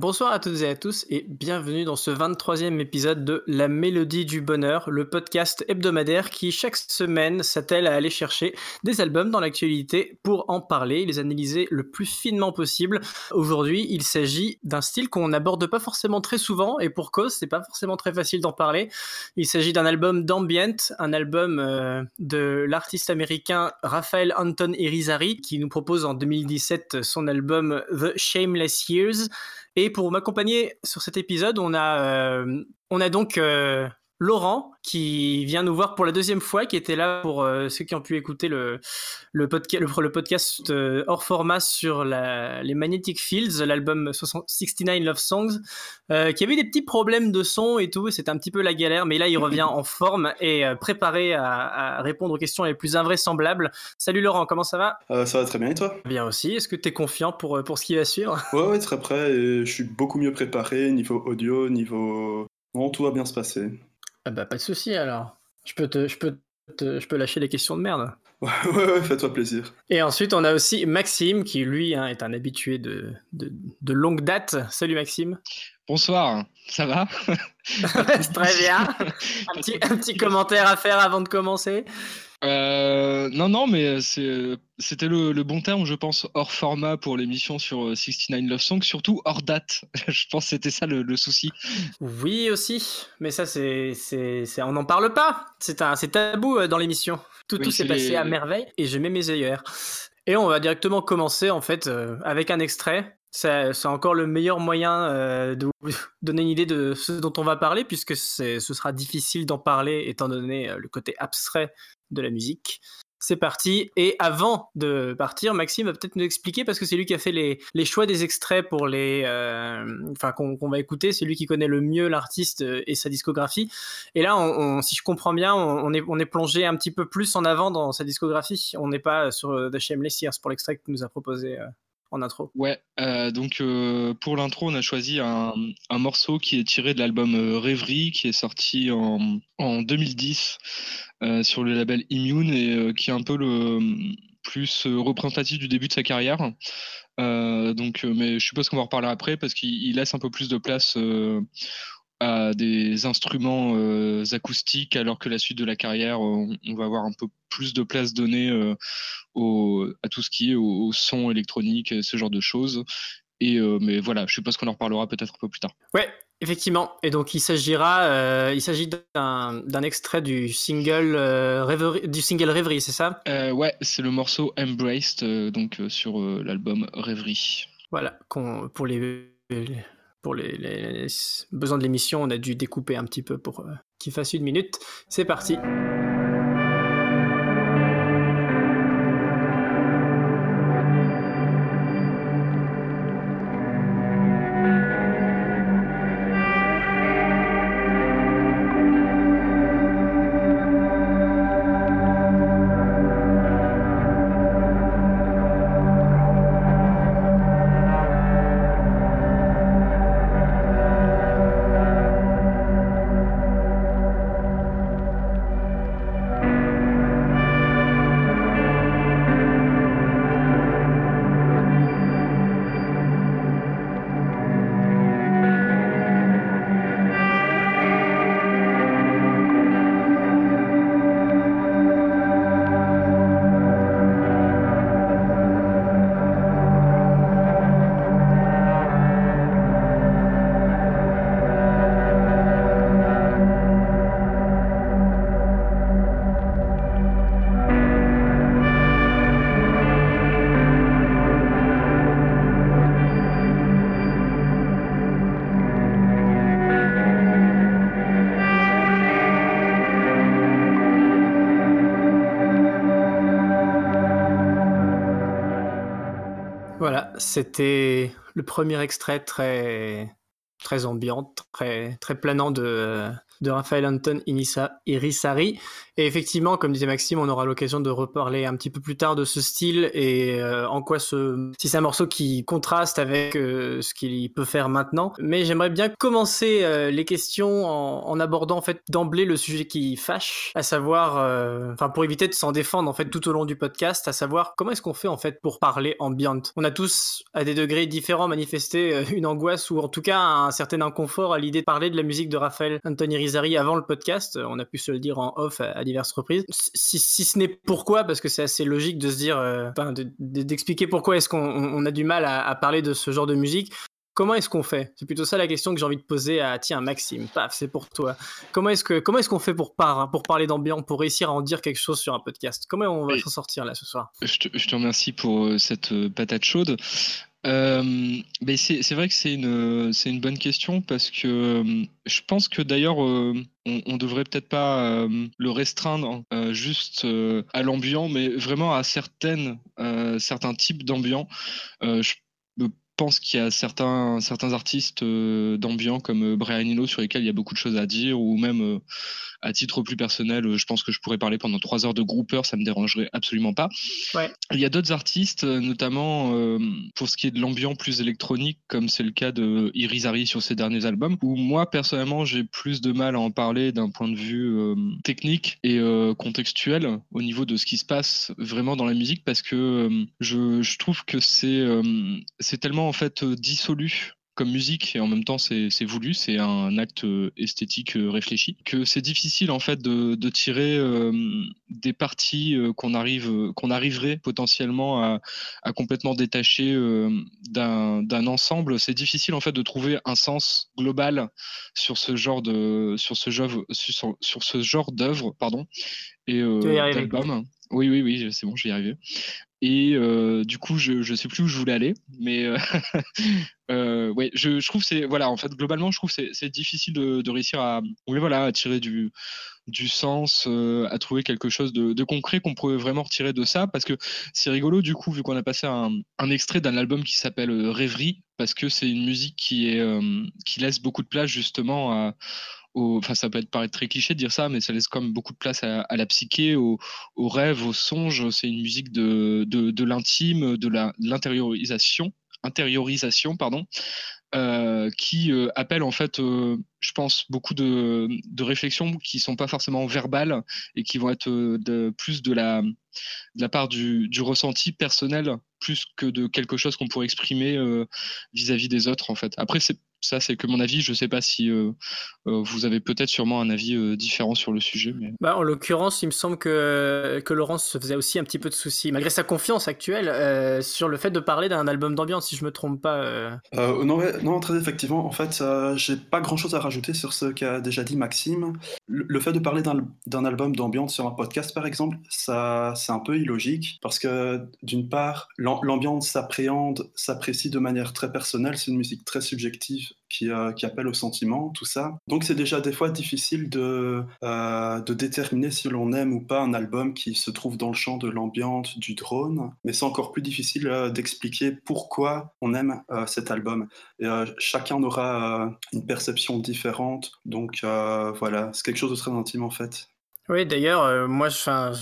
Bonsoir à toutes et à tous et bienvenue dans ce 23e épisode de La Mélodie du Bonheur, le podcast hebdomadaire qui chaque semaine s'attelle à aller chercher des albums dans l'actualité pour en parler les analyser le plus finement possible. Aujourd'hui, il s'agit d'un style qu'on n'aborde pas forcément très souvent et pour cause, c'est pas forcément très facile d'en parler. Il s'agit d'un album d'ambient, un album euh, de l'artiste américain Raphaël Anton Irizarry qui nous propose en 2017 son album The Shameless Years. Et pour m'accompagner sur cet épisode, on a, euh, on a donc euh, Laurent qui vient nous voir pour la deuxième fois, qui était là pour euh, ceux qui ont pu écouter le, le, le, podcast hors format sur la, les Magnetic Fields, l'album 69 Love Songs, qui avait des petits problèmes de son et tout, c'était un petit peu la galère, mais là il revient en forme et préparé à, à, répondre aux questions les plus invraisemblables. Salut Laurent, comment ça va? Ça va très bien et toi? Bien aussi, est-ce que tu es confiant pour, pour ce qui va suivre? Ouais, ouais, très prêt, et je suis beaucoup mieux préparé, niveau audio, niveau... Bon, tout va bien se passer. Ah bah pas de souci alors. Je peux te, je peux te, je peux lâcher les questions de merde. Ouais, ouais, ouais fais-toi plaisir. Et ensuite, on a aussi Maxime, qui lui hein, est un habitué de, de, de, longue date. Salut Maxime. Bonsoir, ça va? Très bien. Un petit, un petit commentaire à faire avant de commencer euh, non, non, mais c'était le, le, bon terme, je pense, hors format pour l'émission sur 69 Love Songs, surtout hors date. je pense que c'était ça le, le, souci. Oui, aussi, mais ça, c'est, on n'en parle pas. C'est tabou dans l'émission. Tout, tout s'est passé à merveille et je mets mes œillères. Et on va directement commencer, en fait, avec un extrait. C'est encore le meilleur moyen euh, de vous donner une idée de ce dont on va parler, puisque ce sera difficile d'en parler étant donné le côté abstrait de la musique. C'est parti. Et avant de partir, Maxime va peut-être nous expliquer, parce que c'est lui qui a fait les, choix des extraits pour les, euh, enfin qu'on va écouter. C'est lui qui connaît le mieux l'artiste et sa discographie. Et là, si je comprends bien, on, est, on est plongé un petit peu plus en avant dans sa discographie. On n'est pas sur The Shameless Years pour l'extrait que nous as proposé. Euh, intro. Ouais, euh, donc euh, pour l'intro, on a choisi un, morceau qui est tiré de l'album euh, Rêverie, qui est sorti en, en 2010 euh, sur le label Immune et qui est un peu le plus représentatif du début de sa carrière. donc, mais je suppose qu'on va en reparler après parce qu'il laisse un peu plus de place à des instruments acoustiques, alors que la suite de la carrière, on, on va avoir un peu plus de place donnée euh, au, à tout ce qui est au, au, son électronique, ce genre de choses. Et euh, mais voilà, je suppose qu'on en reparlera peut-être un peu plus tard. Ouais, effectivement. Et donc il s'agira, euh, il s'agit d'un extrait du single euh, Rêverie, du single Rêverie, c'est ça? Ouais, c'est le morceau Embraced, donc sur l'album Rêverie. Voilà, pour les pour les, les, besoins de l'émission, on a dû découper un petit peu pour qu'il fasse une minute. C'est parti. C'était le premier extrait très, très ambiant, très, très planant de, de Raphaël Anton Irisari. Et effectivement, comme disait Maxime, on aura l'occasion de reparler un petit peu plus tard de ce style et euh, en quoi ce, si c'est un morceau qui contraste avec euh, ce qu'il peut faire maintenant. Mais j'aimerais bien commencer euh, les questions en, abordant en fait d'emblée le sujet qui fâche, à savoir, enfin pour éviter de s'en défendre en fait tout au long du podcast, à savoir comment est-ce qu'on fait en fait pour parler ambient. On a tous à des degrés différents manifesté une angoisse ou en tout cas un certain inconfort à l'idée de parler de la musique de Raphaël Anthony Avant le podcast. On a pu se le dire en off à, diverses reprises. Si, si ce n'est pourquoi, parce que c'est assez logique de se dire, euh, d'expliquer pourquoi est-ce qu'on a du mal à, à, parler de ce genre de musique. Comment est-ce qu'on fait? C'est plutôt ça la question que j'ai envie de poser à tiens Maxime, paf, c'est pour toi. Comment est-ce que comment est-ce qu'on fait pour par, pour parler d'ambiance, pour réussir à en dire quelque chose sur un podcast? Comment on va s'en sortir là ce soir? Je te, je te, remercie pour euh, cette euh, patate chaude. Mais c'est vrai que c'est une, une bonne question parce que euh, je pense que d'ailleurs euh, on, on, devrait peut-être pas le restreindre juste à l'ambiant, mais vraiment à certaines, certains types d'ambiant. je pense qu'il y a certains, certains artistes d'ambiant comme Brian Eno sur lesquels il y a beaucoup de choses à dire ou même à titre plus personnel, euh, je pense que je pourrais parler pendant trois heures de grouper, ça me dérangerait absolument pas. Ouais. Il y a d'autres artistes, euh, notamment euh, pour ce qui est de l'ambiance plus électronique, comme c'est le cas de Irizarry sur ses derniers albums, où moi personnellement j'ai plus de mal à en parler d'un point de vue euh, technique et euh, contextuel au niveau de ce qui se passe vraiment dans la musique, parce que je, je, trouve que c'est c'est tellement en fait dissolu comme musique et en même temps c'est voulu, c'est un acte euh, esthétique euh, réfléchi, que c'est difficile en fait de, de tirer euh, des parties euh, qu'on arrive, qu'on arriverait potentiellement à, à complètement détacher euh, d'un ensemble. C'est difficile en fait de trouver un sens global sur ce genre de, sur ce genre, sur, sur ce genre d'œuvre, pardon, et d'album. Oui, oui, oui, c'est bon, je vais y arriver. Et euh, du coup, je ne sais plus où je voulais aller, mais euh, euh, ouais, je, trouve c'est voilà, en fait, globalement, je trouve c'est c'est difficile de, réussir à voilà, à tirer du du sens, à trouver quelque chose de, concret qu'on pourrait vraiment retirer de ça, parce que c'est rigolo du coup, vu qu'on a passé un, extrait d'un album qui s'appelle Rêverie, parce que c'est une musique qui est qui laisse beaucoup de place justement à enfin ça peut paraître très cliché de dire ça, mais ça laisse quand même beaucoup de place à, la psyché, au, au rêve, au songe. C'est une musique de l'intime, de l'intériorisation, intériorisation, pardon, euh, qui euh, appelle en fait, euh, je pense, beaucoup de, de réflexions qui sont pas forcément verbales et qui vont être de, plus de la, de la part du, du ressenti personnel plus que de quelque chose qu'on pourrait exprimer vis-à-vis -vis des autres en fait. Après c'est ça, c'est que mon avis. Je ne sais pas si euh, euh, vous avez peut-être sûrement un avis euh, différent sur le sujet. Mais... Bah, en l'occurrence, il me semble que, que Laurence se faisait aussi un petit peu de soucis, malgré sa confiance actuelle, euh, sur le fait de parler d'un album d'ambiance, si je me trompe pas. Euh... non, non, très effectivement. En fait, j'ai pas grand-chose à sur ce qu'a déjà dit Maxime. Le, le fait de parler d'un album d'ambiance sur un podcast, par exemple, ça, c'est un peu illogique, parce que d'une part, l'ambiance s'appréhende, s'apprécie de manière très personnelle. C'est une musique très subjective qui, euh, appelle au sentiment, tout ça. Donc c'est déjà des fois difficile de, euh, de déterminer si l'on aime ou pas un album qui se trouve dans le champ de l'ambiance, du drone, mais c'est encore plus difficile euh, d'expliquer pourquoi on aime cet album. Chacun aura une perception différente, donc voilà, c'est quelque chose de très intime en fait. Oui, d'ailleurs, euh, moi, je,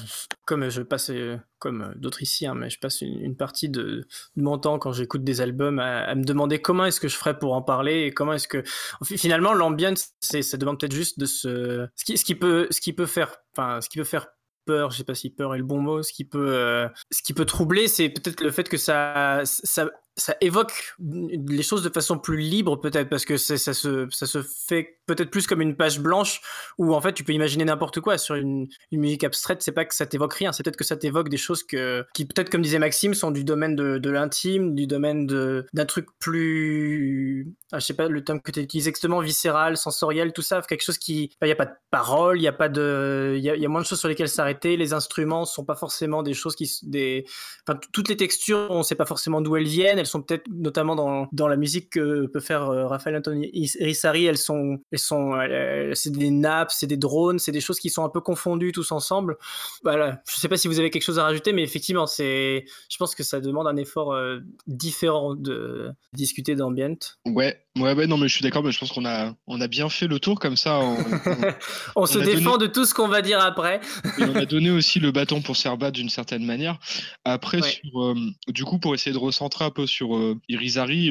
comme je passe, euh, comme d'autres ici, hein, mais je passe une, partie de, mon temps quand j'écoute des albums à, me demander comment est-ce que je ferais pour en parler et comment est-ce que, finalement, l'ambiance, ça demande peut-être juste de se, ce qui, ce qui peut, ce qui peut faire, enfin, ce qui peut faire peur, je sais pas si peur est le bon mot, ce qui peut, euh, ce qui peut troubler, c'est peut-être le fait que ça, ça, ça évoque les choses de façon plus libre peut-être parce que ça se, ça se fait peut-être plus comme une page blanche où en fait tu peux imaginer n'importe quoi sur une, musique abstraite. C'est pas que ça t'évoque rien c'est peut-être que ça t'évoque des choses que, qui peut-être comme disait Maxime sont du domaine de, l'intime du domaine d'un truc plus ah, je sais pas le terme que tu utilises exactement viscéral sensoriel tout ça quelque chose qui il n'y a pas de parole il n'y a pas de il y a, moins de choses sur lesquelles s'arrêter. Les instruments sont pas forcément des choses qui des enfin toutes les textures on sait pas forcément d'où elles viennent sont peut-être notamment dans, dans la musique que peut faire Raphaël Anthony Rissari, elles sont, elles sont, c'est des nappes, c'est des drones, c'est des choses qui sont un peu confondues tous ensemble. Voilà, je sais pas si vous avez quelque chose à rajouter, mais effectivement, c'est, je pense que ça demande un effort différent de discuter d'ambient. Ouais, ouais, ouais, non, mais je suis d'accord, mais je pense qu'on a, on a bien fait le tour comme ça. On, se défend de tout ce qu'on va dire après. et on a donné aussi le bâton pour Serbat d'une certaine manière. Après, sur, du coup, pour essayer de recentrer un peu sur Irizari,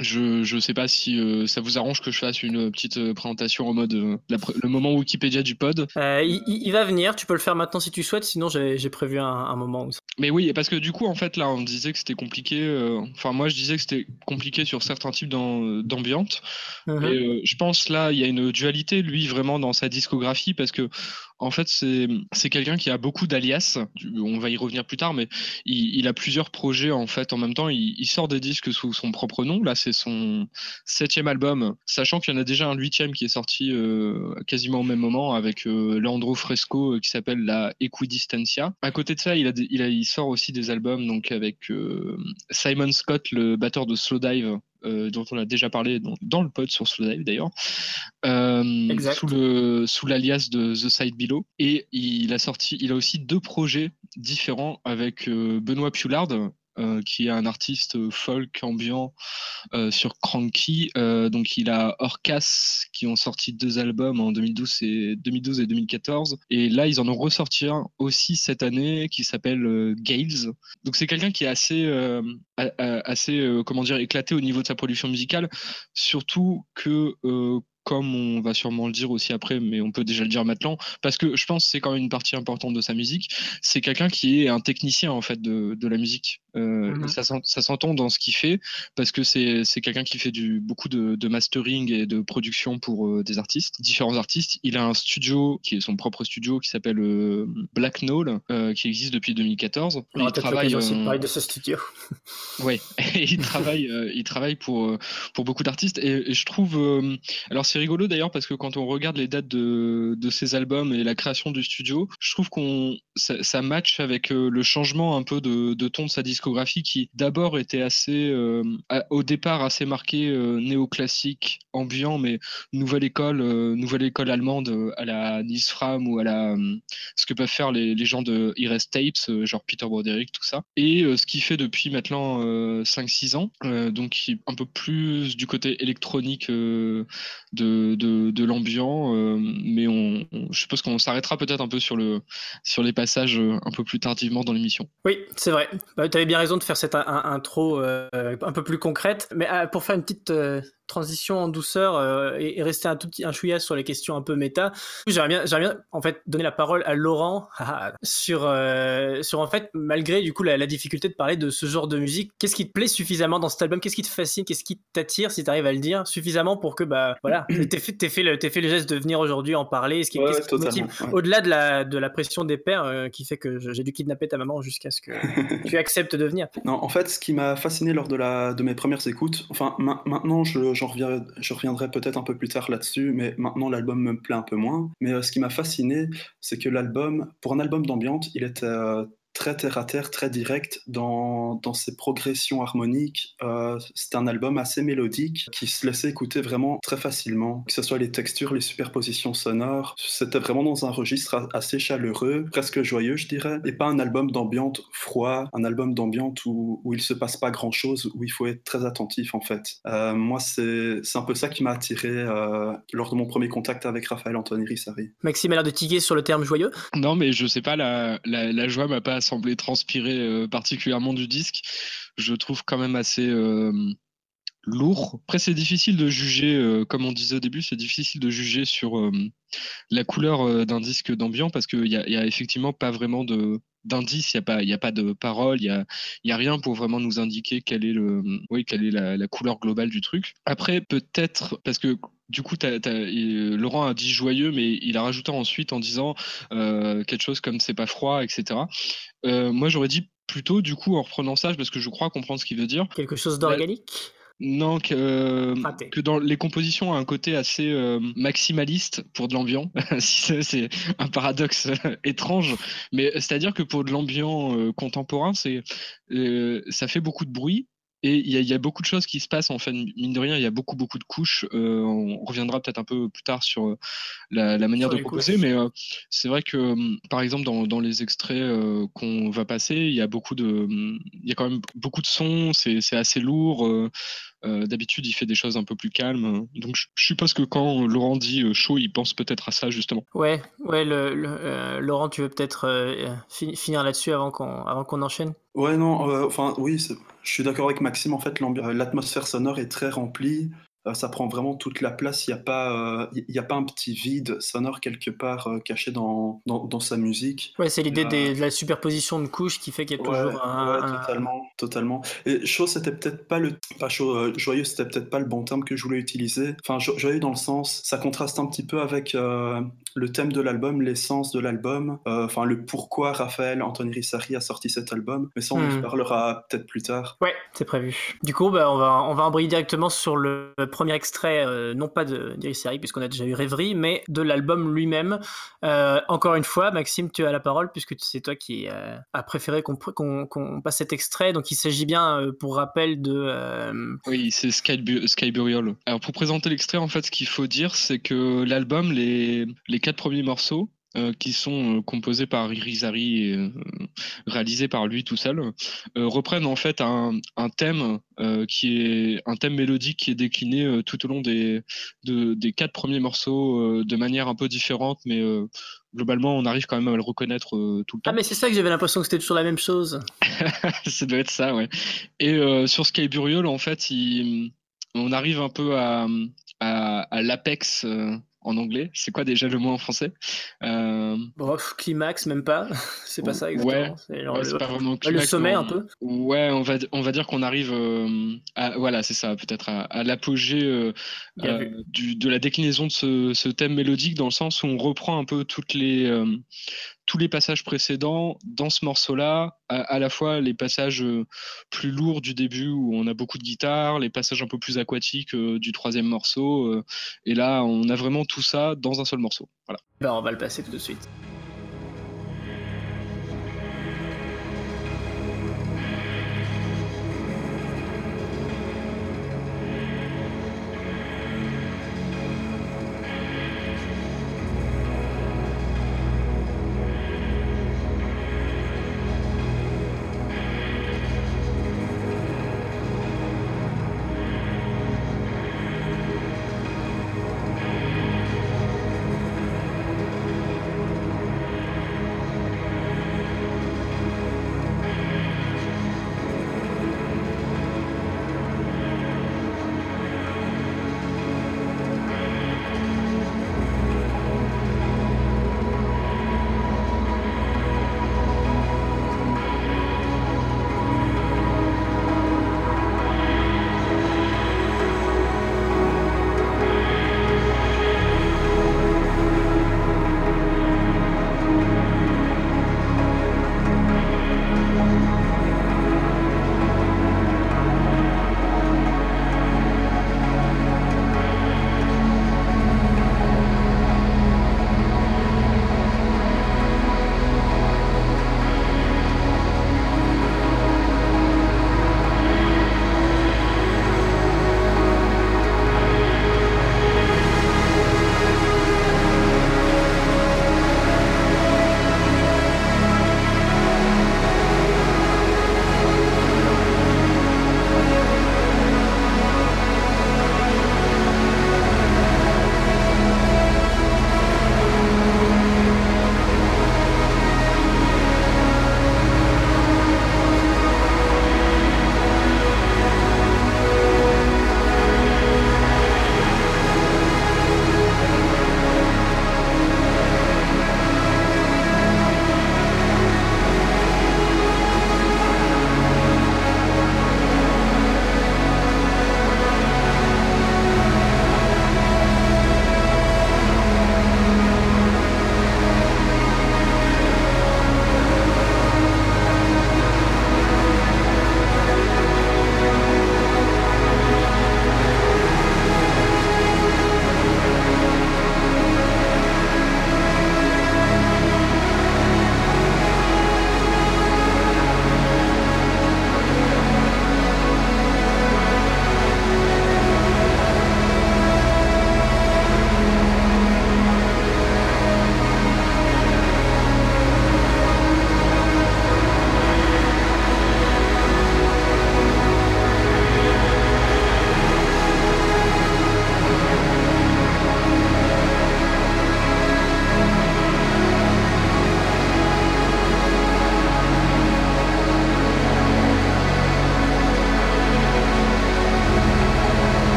je, je sais pas si ça vous arrange que je fasse une petite présentation en mode le moment Wikipédia du pod. Il, va venir, tu peux le faire maintenant si tu souhaites, sinon j'ai prévu un, un moment. Où... Mais oui, parce que du coup, en fait, là, on disait que c'était compliqué. Enfin, moi, je disais que c'était compliqué sur certains types d'ambiance. Mmh Et je pense là, il y a une dualité, lui, vraiment dans sa discographie, parce que en fait, c'est quelqu'un qui a beaucoup d'alias. On va y revenir plus tard, mais il, a plusieurs projets en fait en même temps. Il, sort des disques sous son propre nom. Là, c'est son septième album, sachant qu'il y en a déjà un huitième qui est sorti euh, quasiment au même moment avec euh, Leandro Fresco euh, qui s'appelle la Equidistancia. À côté de ça, il, sort aussi des albums donc avec Simon Scott, le batteur de Slowdive, euh, dont on a déjà parlé dans, le pod sur Slowdive d'ailleurs, euh, sous le sous l'alias de The Side Below. Et il a sorti, il a aussi deux projets différents avec euh, Benoît Pulard, euh, qui est un artiste folk ambiant euh, sur Cranky. Euh, donc il a Orcas qui ont sorti deux albums en 2012 et 2012 et 2014. Et là ils en ont ressorti un aussi cette année qui s'appelle Gales. Donc c'est quelqu'un qui est assez assez comment dire éclaté au niveau de sa production musicale, surtout que comme on va sûrement le dire aussi après, mais on peut déjà le dire maintenant, parce que je pense que c'est quand même une partie importante de sa musique. C'est quelqu'un qui est un technicien en fait de, de la musique. Euh, mmh ça, ça s'entend dans ce qu'il fait, parce que c'est quelqu'un qui fait du, beaucoup de, de, mastering et de production pour euh, des artistes, différents artistes. Il a un studio qui est son propre studio qui s'appelle euh, Black Knoll, qui existe depuis 2014. On il travaille aussi de parler de ce studio. oui, il travaille, il travaille pour, pour beaucoup d'artistes et, et, je trouve, alors c'est rigolo d'ailleurs parce que quand on regarde les dates de, de ses albums et la création du studio, je trouve qu'on ça, ça, match avec euh, le changement un peu de, de, ton de sa discographie qui d'abord était assez, euh, au départ assez marqué euh, néoclassique, ambiant, mais nouvelle école, nouvelle école allemande à la Nils Fram ou à la ce que peuvent faire les, les gens de Iris Tapes, genre Peter Broderick, tout ça. Et ce qu'il fait depuis maintenant 5-6 ans, donc un peu plus du côté électronique de, de l'ambiant, mais on, je suppose qu'on s'arrêtera peut-être un peu sur le sur les passages euh, un peu plus tardivement dans l'émission. Oui, c'est vrai. Bah, tu avais bien raison de faire cette intro euh, un peu plus concrète. Mais euh, pour faire une petite transition en douceur euh, et, rester un tout petit un chouïa sur les questions un peu méta. J'aimerais bien, j'aimerais bien en fait donner la parole à Laurent sur euh, sur en fait malgré du coup la, difficulté de parler de ce genre de musique, qu'est-ce qui te plaît suffisamment dans cet album, qu'est-ce qui te fascine, qu'est-ce qui t'attire si tu arrives à le dire suffisamment pour que bah voilà t'aies fait t'es fait le fait le geste de venir aujourd'hui en parler, ce qui, ouais, qu motive? au-delà de la de la pression des pères euh, qui fait que j'ai dû kidnapper ta maman jusqu'à ce que tu acceptes de venir. Non, en fait, ce qui m'a fasciné lors de la de mes premières écoutes, enfin maintenant je je reviendrai peut-être un peu plus tard là-dessus, mais maintenant l'album me plaît un peu moins. Mais euh, ce qui m'a fasciné, c'est que l'album, pour un album d'ambiance, il était très terre à terre, très direct dans, dans ses progressions harmoniques. Euh, c'est un album assez mélodique qui se laissait écouter vraiment très facilement, que ce soit les textures, les superpositions sonores. C'était vraiment dans un registre assez chaleureux, presque joyeux, je dirais, et pas un album d'ambiance froid, un album d'ambiance où, où il se passe pas grand chose, où il faut être très attentif en fait. Euh, moi, c'est un peu ça qui m'a attiré euh, lors de mon premier contact avec Raphaël Anthony Rissari. Maxime a l'air de tiguer sur le terme joyeux? Non, mais je sais pas, la, la, la joie m'a pas semblé transpirer euh, particulièrement du disque. Je trouve quand même assez euh, lourd. Après, c'est difficile de juger, euh, comme on disait au début, c'est difficile de juger sur la couleur d'un disque d'ambiance parce qu'il n'y a, a effectivement pas vraiment de d'indice, il n'y a, pas, a pas de parole, il n'y a, a rien pour vraiment nous indiquer quelle est, le, oui, quelle est la, couleur globale du truc. Après, peut-être, parce que du coup, Laurent a dit joyeux, mais il a rajouté ensuite en disant euh, quelque chose comme c'est pas froid, etc. Euh, moi, j'aurais dit plutôt, du coup, en reprenant ça, parce que je crois comprendre ce qu'il veut dire. Quelque chose d'organique? Non, que, que, dans les compositions a un côté assez euh, maximaliste pour de l'ambiant. c'est un paradoxe étrange, mais c'est-à-dire que pour de l'ambiant contemporain, c'est ça fait beaucoup de bruit, Et il y, a beaucoup de choses qui se passent, en fait, mine de rien, il y a beaucoup, beaucoup de couches. Euh, on reviendra peut-être un peu plus tard sur euh, la, manière de composer, mais euh, c'est vrai que, par exemple, dans, les extraits qu'on va passer, il y a beaucoup de, il y a quand même beaucoup de sons, c'est assez lourd. D'habitude, il fait des choses un peu plus calmes. Donc, je, suppose que quand Laurent dit chaud, il pense peut-être à ça, justement. Ouais, ouais, le, Laurent, tu veux peut-être finir là-dessus avant qu'on enchaîne? Ouais, non, enfin, oui, je suis d'accord avec Maxime. En fait, l'atmosphère sonore est très remplie. Euh, ça prend vraiment toute la place. Il n'y a, pas, euh, a pas un petit vide sonore quelque part euh, caché dans, dans, sa musique. Ouais, c'est l'idée de la superposition de couches qui fait qu'il y a toujours un, Totalement, totalement. Et chaud, c'était peut-être pas le. Pas chaud, joyeux, c'était peut-être pas le bon terme que je voulais utiliser. Enfin, joyeux dans le sens, ça contraste un petit peu avec le thème de l'album, l'essence de l'album, enfin, le pourquoi Raphaël Anthony Rissari a sorti cet album. Mais ça, on en hmm. parlera peut-être plus tard. Ouais, c'est prévu. Du coup, bah, on, va, on va embrayer directement sur le premier extrait, euh, non pas de série puisqu'on a déjà eu Rêverie, mais de l'album lui-même. Euh, encore une fois, Maxime, tu as la parole, puisque c'est toi qui euh, a préféré qu'on passe cet extrait. Donc il s'agit bien, pour rappel, de... Oui, c'est Sky, Sky Burial. Alors pour présenter l'extrait, en fait, ce qu'il faut dire, c'est que l'album, les, les quatre premiers morceaux, euh, qui sont euh, composés par Irizari et euh, réalisés par lui tout seul, reprennent en fait un, un thème qui est un thème mélodique qui est décliné tout au long des, des quatre premiers morceaux de manière un peu différente, mais globalement on arrive quand même à le reconnaître tout le temps. Ah mais c'est ça que j'avais l'impression que c'était toujours la même chose. ça doit être ça, ouais. Et sur Sky Burial, en fait, on arrive un peu à, à, à l'apex en anglais. C'est quoi déjà le mot en français? Euh... climax, même pas. c'est pas ça exactement. c'est le, pas vraiment le sommet un peu. Ouais, on va, on va dire qu'on arrive euh, à, voilà, c'est ça, peut-être à, l'apogée euh, euh, de la déclinaison de ce, ce, thème mélodique dans le sens où on reprend un peu toutes les tous les passages précédents dans ce morceau-là, à, la fois les passages euh, plus lourds du début où on a beaucoup de guitare, les passages un peu plus aquatiques euh, du troisième morceau, euh, et là on a vraiment tout ça dans un seul morceau. Voilà. Ben, on va le passer tout de suite.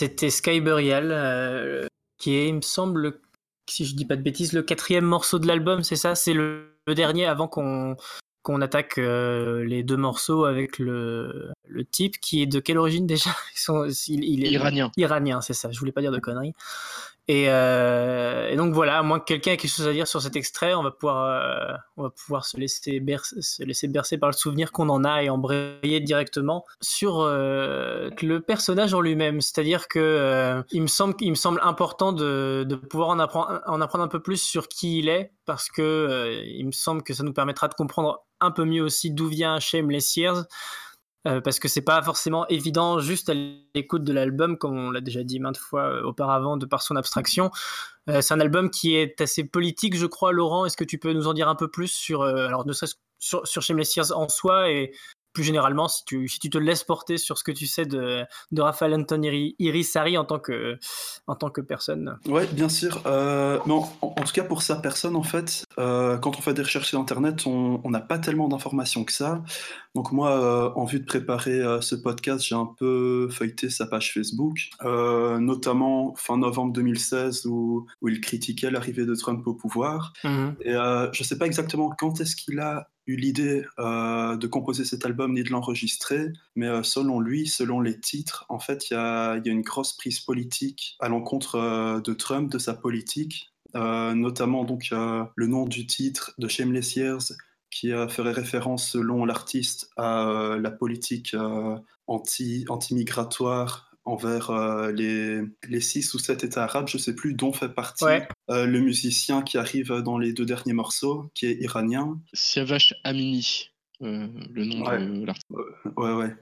C'était Sky Burial, qui est, il me semble, si je dis pas de bêtises, le quatrième morceau de l'album, c'est ça? C'est le, dernier avant qu'on qu'on attaque les deux morceaux avec le, le type qui est de quelle origine déjà? Il, est Iranien. Iranien, c'est ça. Je voulais pas dire de conneries. Euh, et, donc voilà, à moins que quelqu'un ait quelque chose à dire sur cet extrait, on va pouvoir, euh, on va pouvoir se, laisser bercer, se laisser bercer par le souvenir qu'on en a et embrayer directement sur euh, le personnage en lui-même. C'est-à-dire que il, me semble, me semble important de, pouvoir en apprendre, en apprendre un peu plus sur qui il est, parce que il me semble que ça nous permettra de comprendre un peu mieux aussi d'où vient Shameless Years. Euh, parce que c'est pas forcément évident juste à l'écoute de l'album, comme on l'a déjà dit maintes fois euh, auparavant, de par son abstraction. Euh, c'est un album qui est assez politique, je crois. Laurent, est-ce que tu peux nous en dire un peu plus sur, alors ne serait-ce sur, sur en soi et plus généralement, si tu, si tu te laisses porter sur ce que tu sais de, de Raphaël Anthony Irisari en tant que, en tant que personne. Oui, bien sûr. Euh, en, tout cas, pour sa personne, en fait, euh, quand on fait des recherches sur Internet, on n'a pas tellement d'informations que ça. Donc moi, euh, en vue de préparer ce podcast, j'ai un peu feuilleté sa page Facebook, notamment fin novembre 2016, où, où il critiquait l'arrivée de Trump au pouvoir. Mmh Et je ne sais pas exactement quand est-ce qu'il a l'idée euh, de composer cet album ni de l'enregistrer, mais euh, selon lui, selon les titres, en fait, il y a, une grosse prise politique à l'encontre euh, de Trump, de sa politique, notamment donc le nom du titre de Shameless Years qui ferait référence selon l'artiste à la politique anti, anti-migratoire envers euh, les, les six ou sept États arabes, je ne sais plus, dont fait partie euh, le musicien qui arrive dans les deux derniers morceaux, qui est iranien. Siavash Amini. Euh, le nom de l'artiste. Ouais, ouais.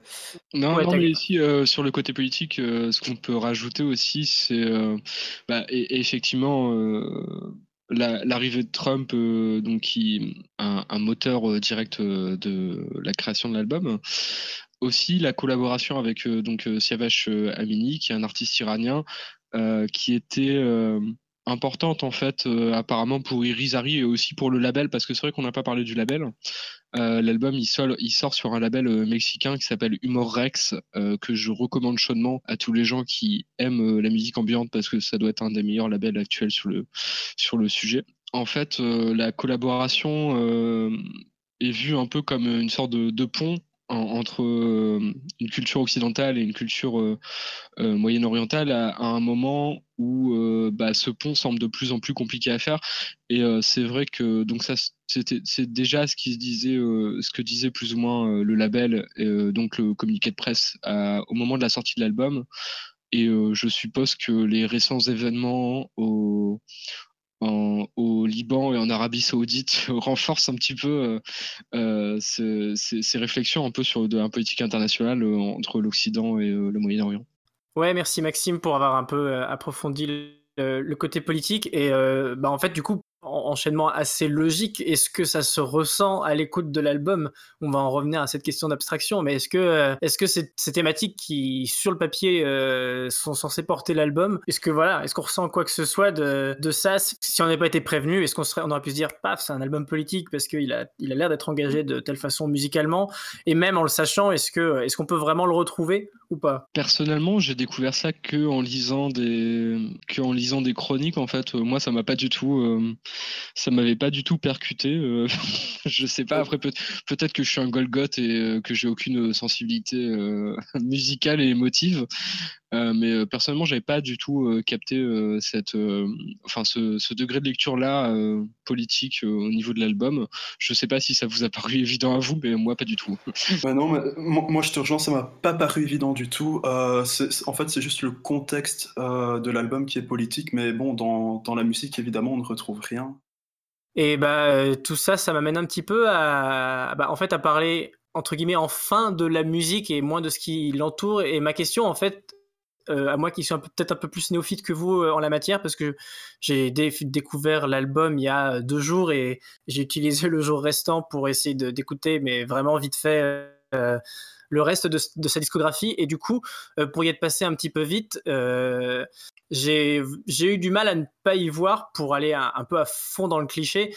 Non, mais ici, sur le côté politique, ce qu'on peut rajouter aussi, c'est bah, et, effectivement l'arrivée de Trump, donc qui un, un moteur direct de la création de l'album, aussi la collaboration avec euh, donc euh, Siavash euh, Amini, qui est un artiste iranien, qui était importante en fait apparemment pour Irizari et aussi pour le label parce que c'est vrai qu'on n'a pas parlé du label. L'album il, sort sur un label mexicain qui s'appelle Humor Rex que je recommande chaudement à tous les gens qui aiment la musique ambiante parce que ça doit être un des meilleurs labels actuels sur le, sur le sujet. En fait, la collaboration est vue un peu comme une sorte de pont entre euh, une culture occidentale et une culture euh, euh, moyen-orientale à, un moment où bah, ce pont semble de plus en plus compliqué à faire. Et c'est vrai que donc ça c'est déjà ce qui disait, ce que disait plus ou moins le label, donc le communiqué de presse au moment de la sortie de l'album. Et je suppose que les récents événements au, au Liban et en Arabie Saoudite renforce un petit peu euh, euh ces, réflexions un peu sur de la politique internationale euh, entre l'Occident et le Moyen-Orient. Ouais, merci Maxime pour avoir un peu approfondi le, côté politique. Et bah, en fait, du coup, enchaînement assez logique. Est-ce que ça se ressent à l'écoute de l'album? On va en revenir à cette question d'abstraction, mais est-ce que, euh, est-ce que ces, thématiques qui, sur le papier, euh, sont censées porter l'album, est-ce que voilà, est-ce qu'on ressent quoi que ce soit de, de ça? Si on n'avait pas été prévenu, est-ce qu'on serait, on aurait pu se dire, paf, c'est un album politique parce qu'il a, il a l'air d'être engagé de telle façon musicalement, et même en le sachant, est-ce que, est-ce qu'on peut vraiment le retrouver? Ou pas? Personnellement, j'ai découvert ça que en lisant des, que en lisant des chroniques. En fait, euh, moi, ça m'a pas du tout ça m'avait pas du tout percuté. Euh, je sais pas. Après, peut- être que je suis un Golgoth et euh, que j'ai aucune sensibilité euh, musicale et émotive. Mais personnellement, j'avais pas du tout capté cette, enfin, ce, degré de lecture là politique au niveau de l'album. Je sais pas si ça vous a paru évident à vous, mais moi pas du tout. Bah non, mais moi je te rejoins, ça m'a pas paru évident du tout. en fait, c'est juste le contexte de l'album qui est politique, mais bon, dans, dans la musique évidemment, on ne retrouve rien. Et bah, tout ça, ça m'amène un petit peu à, bah, en fait, à parler entre guillemets enfin de la musique et moins de ce qui l'entoure. Et ma question, en fait, euh, à moi qui suis peut-être un peu plus néophyte que vous euh, en la matière, parce que j'ai découvert l'album il y a deux jours et j'ai utilisé le jour restant pour essayer d'écouter, mais vraiment vite fait. Euh, le reste de, sa discographie. Et du coup, pour y être passé un petit peu vite, j'ai eu du mal à ne pas y voir pour aller un, peu à fond dans le cliché.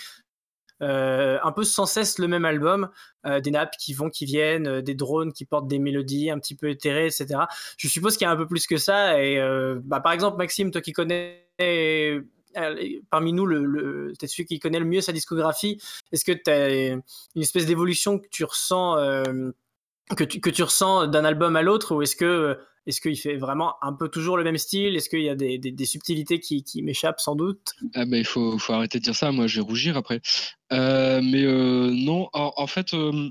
Un peu sans cesse le même album, des nappes qui vont, qui viennent, des drones qui portent des mélodies un petit peu éthérées, etc. Je suppose qu'il y a un peu plus que ça. Et bah, par exemple, Maxime, toi qui connais parmi nous, le es celui qui connaît le mieux sa discographie. Est-ce que tu as une espèce d'évolution que tu ressens, que, tu, ressens d'un album à l'autre, ou est-ce que est-ce qu'il fait vraiment un peu toujours le même style? Est-ce qu'il y a des, subtilités qui, m'échappent sans doute? Ah ben, Il faut, arrêter de dire ça, moi je vais rougir après. Euh, mais euh, non, en, fait, euh,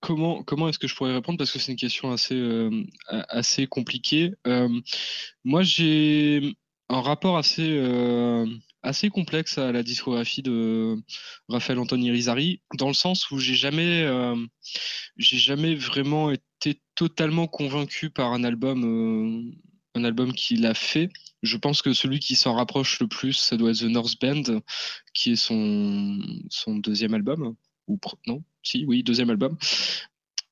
comment, comment est-ce que je pourrais répondre? Parce que c'est une question assez, assez compliquée. moi j'ai un rapport assez assez complexe à la discographie de Raphaël Anthony Rizari, dans le sens où j'ai jamais, euh, j'ai jamais vraiment été totalement convaincu par un album, euh, un album qu'il a fait. Je pense que celui qui s'en rapproche le plus, ça doit être The North Band, qui est son, son deuxième album. Ou non, si, oui, deuxième album.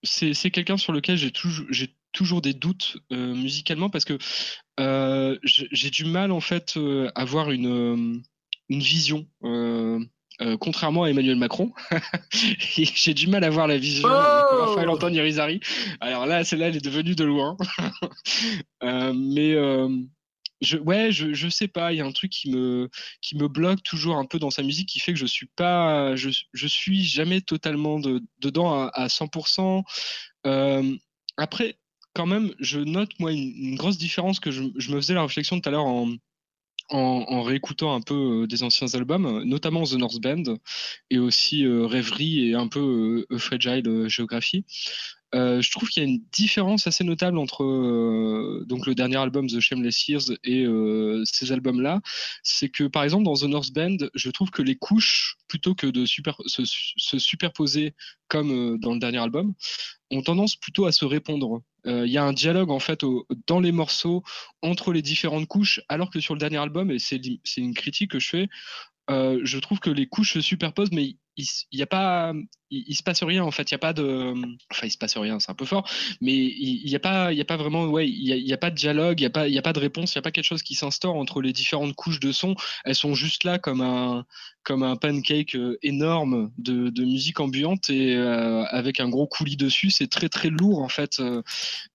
C'est quelqu'un sur lequel j'ai toujours, j'ai toujours des doutes euh, musicalement parce que euh, j'ai du mal en fait euh, à avoir une, une vision. contrairement à Emmanuel Macron, j'ai du mal à voir la vision de oh Raphaël Antoine Irizarry. Alors là, celle-là, elle est devenue de loin. mais je, ouais, je, je sais pas, il y a un truc qui me, qui me bloque toujours un peu dans sa musique qui fait que je suis pas, je, je suis jamais totalement de, dedans à, à 100%. après, quand même, je note, moi, une, grosse différence que je, me faisais la réflexion tout à l'heure en, réécoutant un peu euh, des anciens albums, notamment The North Band et aussi euh, Rêverie et un peu euh, Fragile Geography. Je trouve qu'il y a une différence assez notable entre donc le dernier album The Shameless Years et ces albums-là. C'est que par exemple dans The North Band, je trouve que les couches, plutôt que de se, se, superposer comme dans le dernier album, ont tendance plutôt à se répondre. Euh, il y a un dialogue en fait dans les morceaux entre les différentes couches, alors que sur le dernier album, et c'est une critique que je fais, euh, je trouve que les couches se superposent, mais il n'y a pas, il, se passe rien en fait. Il y a pas de, enfin il se passe rien, c'est un peu fort, mais il n'y a pas, il y a pas vraiment, ouais, il y a, pas de dialogue, il y a pas, il y a pas de réponse, il y a pas quelque chose qui s'instaure entre les différentes couches de son. Elles sont juste là comme un, comme un pancake euh, énorme de, de musique ambiante et euh, avec un gros coulis dessus. C'est très très lourd en fait.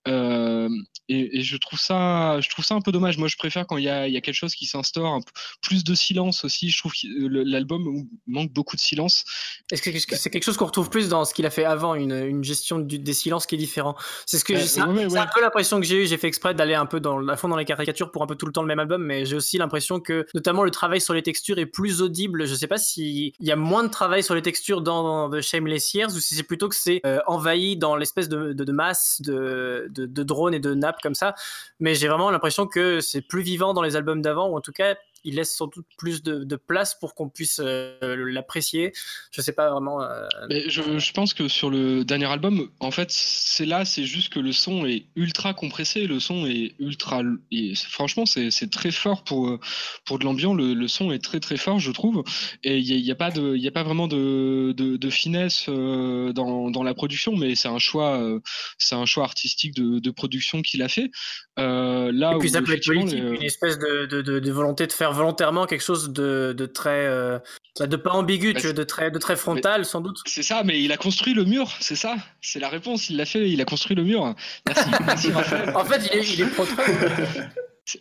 Euh, et, et, je trouve ça, je trouve ça un peu dommage. Moi, je préfère quand il y a, il y a quelque chose qui s'instaure, plus de silence aussi. Je trouve que l'album manque beaucoup de silence. Est-ce que c'est quelque chose qu'on retrouve plus dans ce qu'il a fait avant, une, une gestion du, des silences qui est différent C'est ce que c'est un, peu l'impression que j'ai eu. J'ai fait exprès d'aller un peu dans à fond dans les caricatures pour un peu tout le temps le même album, mais j'ai aussi l'impression que notamment le travail sur les textures est plus audible. Je sais pas s'il y a moins de travail sur les textures dans, The Shameless Years ou si c'est plutôt que c'est euh, envahi dans l'espèce de, de, masse de, de, de drones et de nappes comme ça. Mais j'ai vraiment l'impression que c'est plus vivant dans les albums d'avant ou en tout cas il laisse sans doute plus de, place pour qu'on puisse euh, l'apprécier. Je sais pas vraiment. Euh, Mais je, pense que sur le dernier album, en fait, c'est là, c'est juste que le son est ultra compressé, le son est ultra. Et franchement, c'est très fort pour, euh, pour de l'ambiance. Le, son est très très fort, je trouve. Et il n'y a, a, pas de, y a pas vraiment de, de, finesse dans, dans, la production, mais c'est un choix, c'est un choix artistique de, de production qu'il a fait. là et puis ça peut être politique, une espèce de, de, volonté de faire volontairement quelque chose de, de très euh, de pas ambigu, bah, de très de très frontal sans doute. C'est ça, mais il a construit le mur, c'est ça, c'est la réponse. Il l'a fait, il a construit le mur. Merci, en fait, il est, il est pro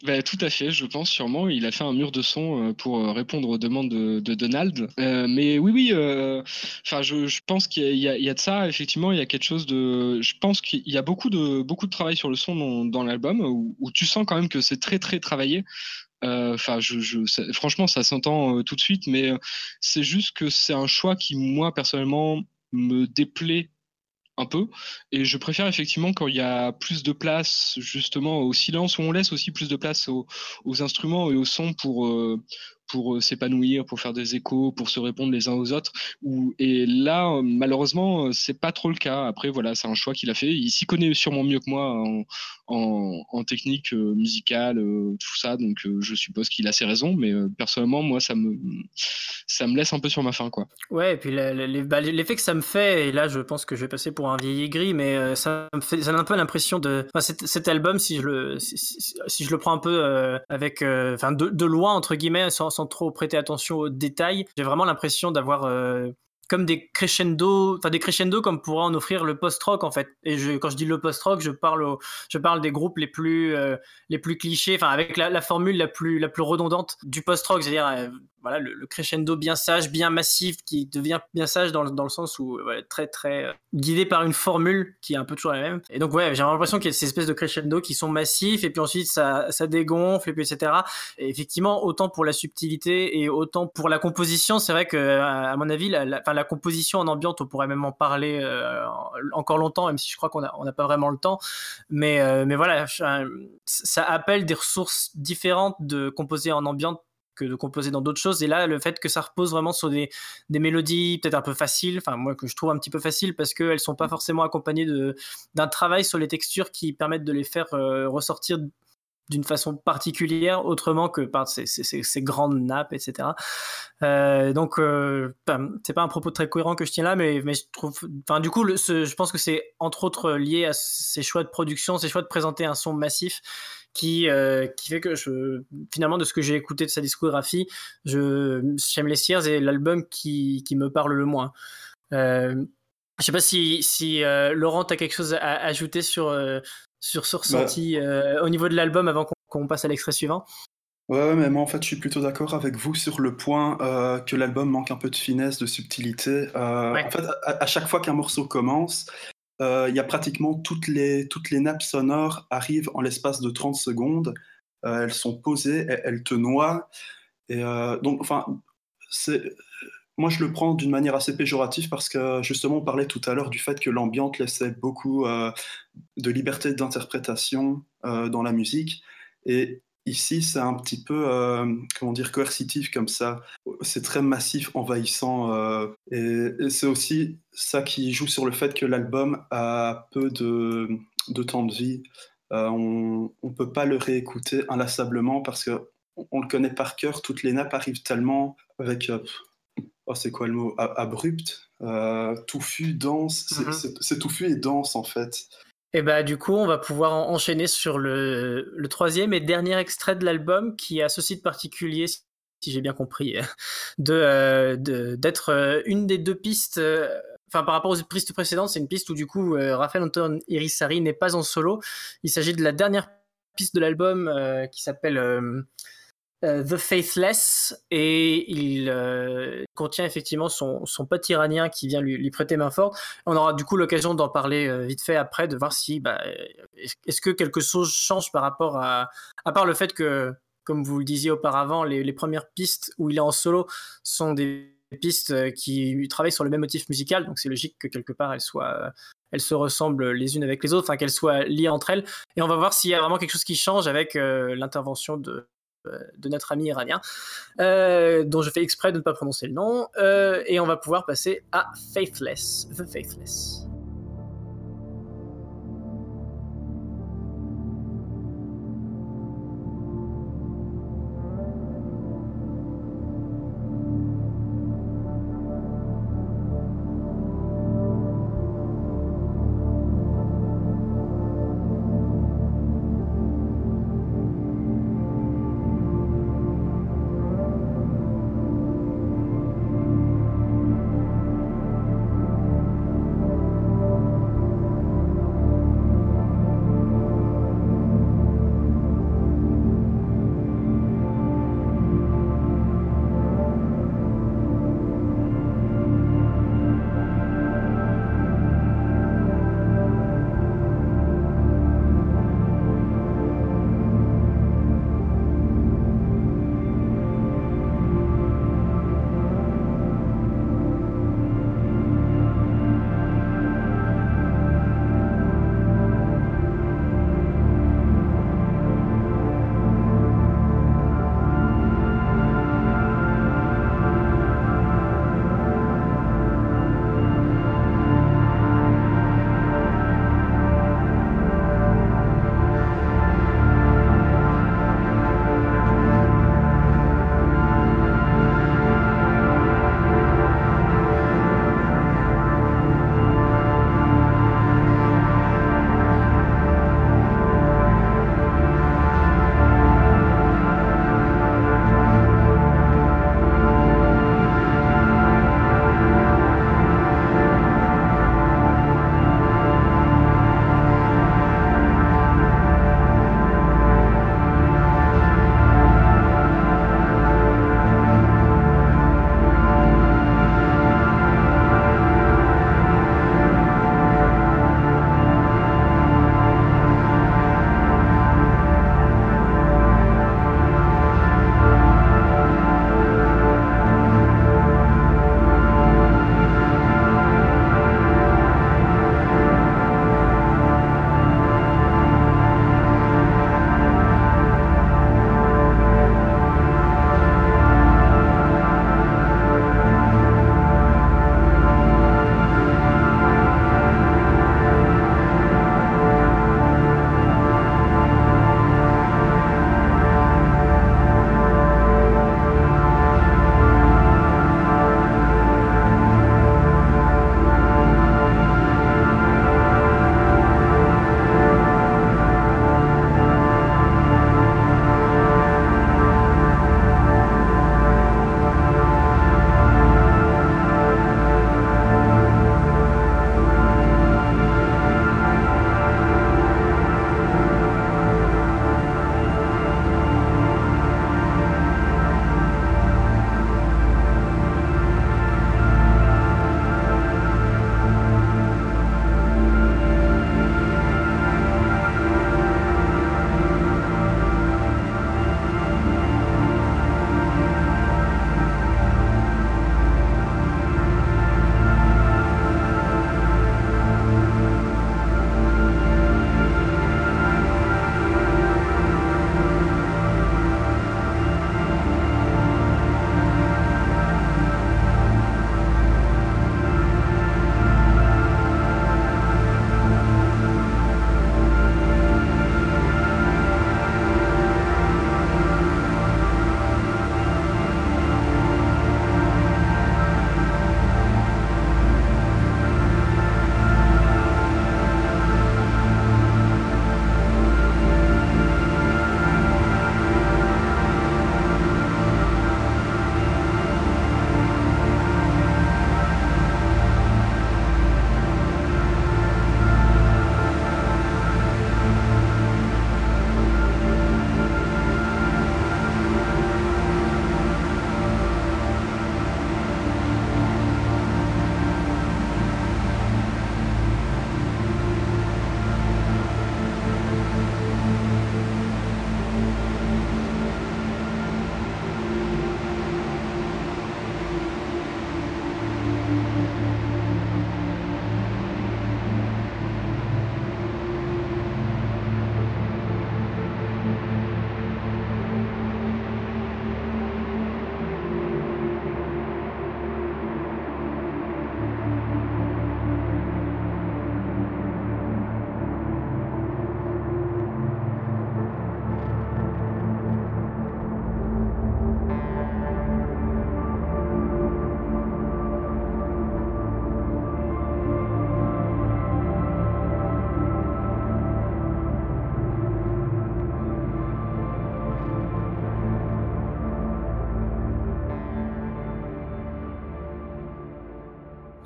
bah, tout à fait, je pense sûrement. Il a fait un mur de son euh, pour euh, répondre aux demandes de, de Donald. mais oui, oui. Enfin, je, je, pense qu'il y, y, a de ça. Effectivement, il y a quelque chose de. Je pense qu'il y a beaucoup de beaucoup de travail sur le son dans, dans l'album où, où, tu sens quand même que c'est très très travaillé. Euh, enfin, je, franchement, ça s'entend euh, tout de suite, mais euh, c'est juste que c'est un choix qui, moi, personnellement, me déplaît un peu. Et je préfère effectivement quand il y a plus de place justement au silence, où on laisse aussi plus de place aux, instruments et au son pour, pour s'épanouir, pour faire des échos, pour se répondre les uns aux autres. et là, malheureusement, c'est pas trop le cas. Après, voilà, c'est un choix qu'il a fait. Il s'y connaît sûrement mieux que moi en, technique euh, musicale, euh, tout ça. Donc euh, je suppose qu'il a ses raisons, mais personnellement, moi, ça me, ça me laisse un peu sur ma faim. Quoi. Ouais, et puis bah, l'effet que ça me fait, et là je pense que je vais passer pour un vieil aigri, mais ça me fait ça a un peu l'impression de. Enfin, cet, album, si je le, si, je le prends un peu avec. Enfin, de, loin, entre guillemets, sans, sans trop prêter attention aux détails. J'ai vraiment l'impression d'avoir comme des crescendo, enfin des crescendo comme pourrait en offrir le post-rock en fait. Et quand je dis le post-rock, je parle, je parle des groupes les plus, euh, les plus clichés, enfin avec la, formule la plus, la plus redondante du post-rock, c'est-à-dire euh, voilà le, crescendo bien sage, bien massif, qui devient bien sage dans, dans le sens où très très euh, guidé par une formule qui est un peu toujours la même. Et donc ouais, j'ai l'impression qu'il y a ces espèces de crescendo qui sont massifs et puis ensuite ça, ça dégonfle et puis etc. Et effectivement, autant pour la subtilité et autant pour la composition, c'est vrai que à mon avis, la, la composition en ambiante, on pourrait même en parler euh, encore longtemps, même si je crois qu'on n'a pas vraiment le temps. Mais, euh, mais voilà, ça appelle des ressources différentes de composer en ambiante que de composer dans d'autres choses. Et là, le fait que ça repose vraiment sur des, mélodies peut-être un peu faciles, enfin moi que je trouve un petit peu faciles parce qu'elles sont pas forcément accompagnées d'un travail sur les textures qui permettent de les faire euh, ressortir d'une façon particulière, autrement que par ces, grandes nappes, etc. Euh, donc, euh, c'est pas un propos très cohérent que je tiens là, mais, mais je trouve, enfin, du coup, je pense que c'est entre autres lié à ces choix de production, ces choix de présenter un son massif qui, euh, qui fait que je, finalement, de ce que j'ai écouté de sa discographie, je, j'aime les Sears et l'album qui, qui me parle le moins. Euh, je sais pas si, si Laurent, a quelque chose à ajouter sur, sur ce ressenti bah. euh, au niveau de l'album avant qu'on passe à l'extrait suivant? Ouais, mais moi en fait je suis plutôt d'accord avec vous sur le point euh, que l'album manque un peu de finesse, de subtilité. Euh, en fait, à, chaque fois qu'un morceau commence, il y a pratiquement toutes les, toutes les nappes sonores arrivent en l'espace de 30 secondes. elles sont posées, elles, te noient. Et donc, enfin, moi, je le prends d'une manière assez péjorative parce que justement, on parlait tout à l'heure du fait que l'ambiance laissait beaucoup euh, de liberté d'interprétation euh, dans la musique. Et ici, c'est un petit peu, euh, comment dire, coercitif comme ça. C'est très massif, envahissant. et, c'est aussi ça qui joue sur le fait que l'album a peu de, de, temps de vie. on ne peut pas le réécouter inlassablement parce que on le connaît par cœur. Toutes les nappes arrivent tellement avec oh, c'est quoi le mot? Abrupt, euh, touffu, dense. Mm-hmm. C'est touffu et dense en fait. Et bah du coup, on va pouvoir enchaîner sur le, troisième et dernier extrait de l'album qui a ceci de particulier, si j'ai bien compris, euh, d'être euh, une des deux pistes. Enfin, par rapport aux pistes précédentes, c'est une piste où du coup, Raphaël Anton Irisari n'est pas en solo. Il s'agit de la dernière piste de l'album qui s'appelle euh, The Faithless et il euh, contient effectivement son, son, pote iranien qui vient lui, prêter main forte. On aura du coup l'occasion d'en parler euh, vite fait après, de voir si bah, est-ce que quelque chose change par rapport à à part le fait que, comme vous le disiez auparavant, les, premières pistes où il est en solo sont des pistes qui travaillent sur le même motif musical, donc c'est logique que quelque part elles soient elles se ressemblent les unes avec les autres, enfin qu'elles soient liées entre elles. Et on va voir s'il y a vraiment quelque chose qui change avec l'intervention de, euh, de notre ami iranien, euh, dont je fais exprès de ne pas prononcer le nom, euh, et on va pouvoir passer à Faithless, The Faithless.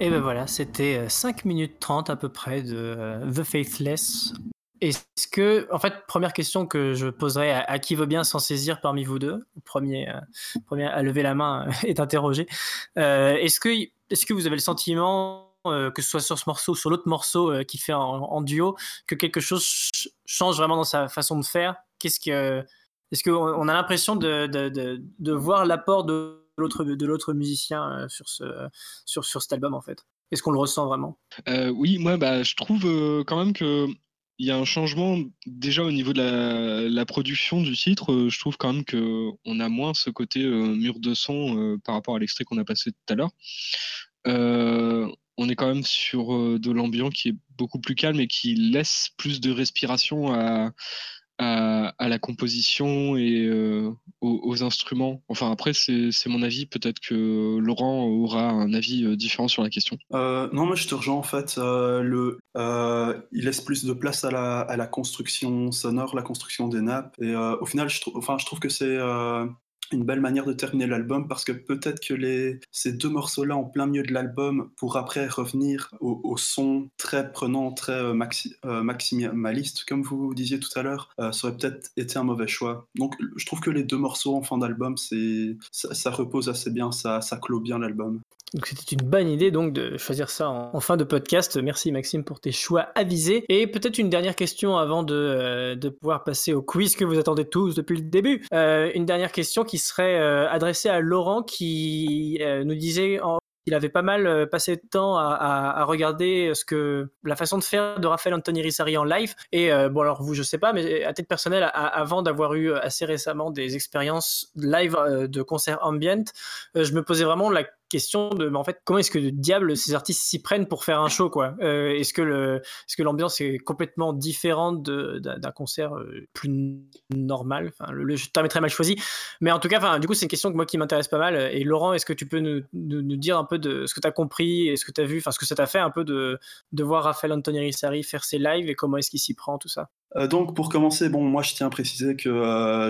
Et ben voilà, c'était 5 minutes 30 à peu près de The Faithless. Est-ce que, en fait, première question que je poserai à, qui veut bien s'en saisir parmi vous deux, premier, premier à lever la main est interrogé. est-ce que, est-ce que vous avez le sentiment euh, que ce soit sur ce morceau ou sur l'autre morceau euh, qu'il fait en, duo, que quelque chose change vraiment dans sa façon de faire? Qu'est-ce que, Est-ce qu'on a l'impression de, de, de, voir l'apport de l'autre, de l'autre musicien euh, sur, ce, sur, sur cet album en fait. Est-ce qu'on le ressent vraiment? Oui, moi bah, je trouve quand même que il y a un changement déjà au niveau de la, production du titre. je trouve quand même que on a moins ce côté mur de son par rapport à l'extrait qu'on a passé tout à l'heure. On est quand même sur euh, de l'ambiance qui est beaucoup plus calme et qui laisse plus de respiration à, à, la composition et euh, aux, instruments. Enfin, après, c'est mon avis. Peut-être que Laurent aura un avis euh, différent sur la question. non, moi je te rejoins en fait. il laisse plus de place à la, à la, construction sonore, la construction des nappes. Et au final, je, enfin, je trouve que c'est une belle manière de terminer l'album parce que peut-être que les, ces deux morceaux-là en plein milieu de l'album pour après revenir au, son très prenant, très euh, euh, maximaliste, comme vous disiez tout à l'heure, euh, ça aurait peut-être été un mauvais choix. Donc je trouve que les deux morceaux en fin d'album, c'est, ça, repose assez bien, ça, ça clôt bien l'album. Donc c'était une bonne idée donc de choisir ça en, fin de podcast. Merci Maxime pour tes choix avisés. Et peut-être une dernière question avant de, de, pouvoir passer au quiz que vous attendez tous depuis le début. une dernière question qui serait euh, adressé à Laurent qui euh, nous disait qu'il avait pas mal euh, passé de temps à, regarder ce que la façon de faire de Raphaël Anthony Rissari en live. Et bon, alors vous, je sais pas, mais à titre personnel, avant d'avoir eu assez récemment des expériences live de concert ambient, je me posais vraiment la question de, en fait, comment est-ce que le diable ces artistes s'y prennent pour faire un show, quoi? Euh, Est-ce que le, est-ce que l'ambiance est complètement différente d'un concert euh, plus normal? Enfin, le, le terme très mal choisi, mais en tout cas, enfin, du coup, c'est une question que moi qui m'intéresse pas mal. Et Laurent, est-ce que tu peux nous, nous, dire un peu de ce que tu as compris et ce que tu as vu, enfin, ce que ça t'a fait un peu de, de voir Raphaël Anthony Rissari faire ses lives et comment est-ce qu'il s'y prend, tout ça? Euh, donc pour commencer, bon, moi je tiens à préciser que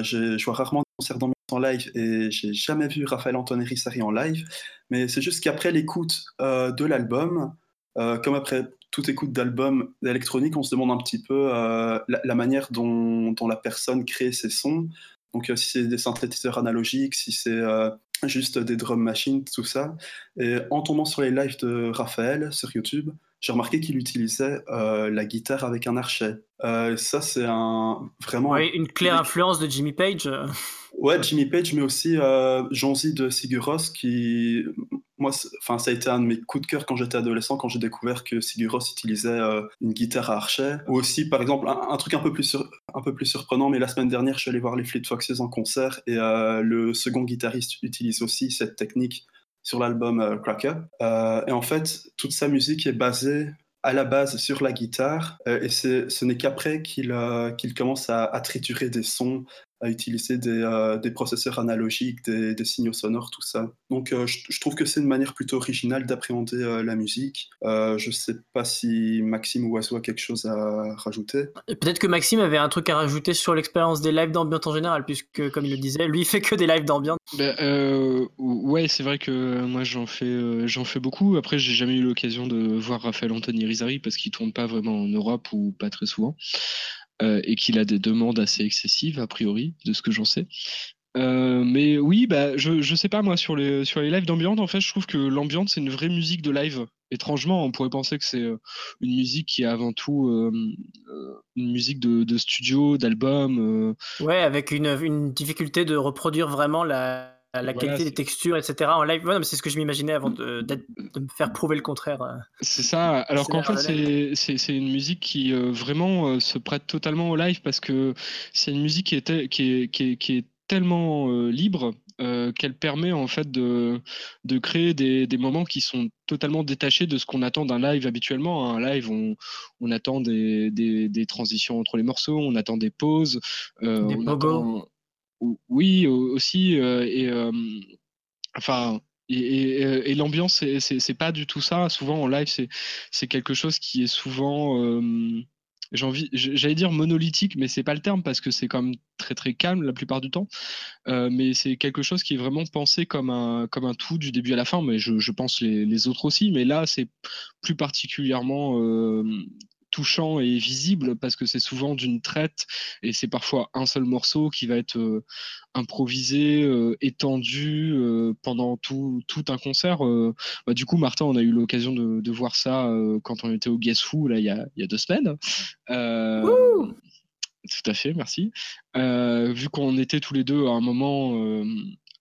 je vois rarement des concerts d'ambiance en live et j'ai jamais vu Raphaël Anthony Rissari en live. Mais c'est juste qu'après l'écoute euh, de l'album, euh, comme après toute écoute d'album électronique, on se demande un petit peu euh, la, manière dont, dont, la personne crée ses sons. Donc si c'est des synthétiseurs analogiques, si c'est juste des drum machines, tout ça. Et en tombant sur les lives de Raphaël sur YouTube, j'ai remarqué qu'il utilisait la guitare avec un archet. ça, c'est un vraiment. une claire influence de Jimmy Page. Ouais, Jimmy Page, mais aussi euh, Jean-Z de Sigur qui, moi, enfin, ça a été un de mes coups de cœur quand j'étais adolescent, quand j'ai découvert que Sigur utilisait euh, une guitare à archet. Ou aussi, par exemple, un, truc un peu, plus un peu plus surprenant, mais la semaine dernière, je suis allé voir les Fleet Foxes en concert et euh, le second guitariste utilise aussi cette technique sur l'album euh, Cracker. et en fait, toute sa musique est basée à la base sur la guitare et ce n'est qu'après qu'il qu'il commence à, à, triturer des sons, à utiliser des, euh, des processeurs analogiques, des, des, signaux sonores, tout ça. Donc euh, je, trouve que c'est une manière plutôt originale d'appréhender euh, la musique. je ne sais pas si Maxime ou Oiseau a quelque chose à rajouter. Peut-être que Maxime avait un truc à rajouter sur l'expérience des lives d'ambiance en général, puisque comme il le disait, lui il fait que des lives d'ambiance. Ben, ouais, c'est vrai que moi j'en fais, j'en fais beaucoup. Après, j'ai jamais eu l'occasion de voir Raphaël Anthony Rizari parce qu'il tourne pas vraiment en Europe ou pas très souvent. Euh, et qu'il a des demandes assez excessives, a priori, de ce que j'en sais. Euh, mais oui, bah, je, je sais pas, moi, sur les, sur les lives d'ambiance, en fait, je trouve que l'ambiance, c'est une vraie musique de live. Étrangement, on pourrait penser que c'est euh, une musique qui est avant tout une musique de, de studio, d'album. Ouais, avec une, une difficulté de reproduire vraiment la, la qualité des textures, etc. en live. c'est ce que je m'imaginais avant de, me faire prouver le contraire. Euh. C'est ça, alors qu'en fait, c'est une musique qui euh, vraiment euh, se prête totalement au live parce que c'est une musique qui est, qui qui est, tellement libre qu'elle permet en fait de, de créer des, des, moments qui sont totalement détachés de ce qu'on attend d'un live habituellement. Un live, on, on attend des, des, des, transitions entre les morceaux, on attend des pauses. des on attend, oui, aussi. Euh, et enfin, et, l'ambiance, c'est pas du tout ça. Souvent en live, c'est quelque chose qui est souvent envie, j'allais dire monolithique, mais c'est pas le terme parce que c'est quand même très très calme la plupart du temps. Euh, mais c'est quelque chose qui est vraiment pensé comme un, comme un tout du début à la fin. Mais je, pense les, autres aussi. Mais là, c'est plus particulièrement euh, touchant et visible parce que c'est souvent d'une traite et c'est parfois un seul morceau qui va être euh, improvisé, euh, étendu euh, pendant tout, tout, un concert. Bah, du coup, Martin, on a eu l'occasion de, de, voir ça quand on était au Guess Who là, il, y a, il y a deux semaines. tout à fait, merci. vu qu'on était tous les deux à un moment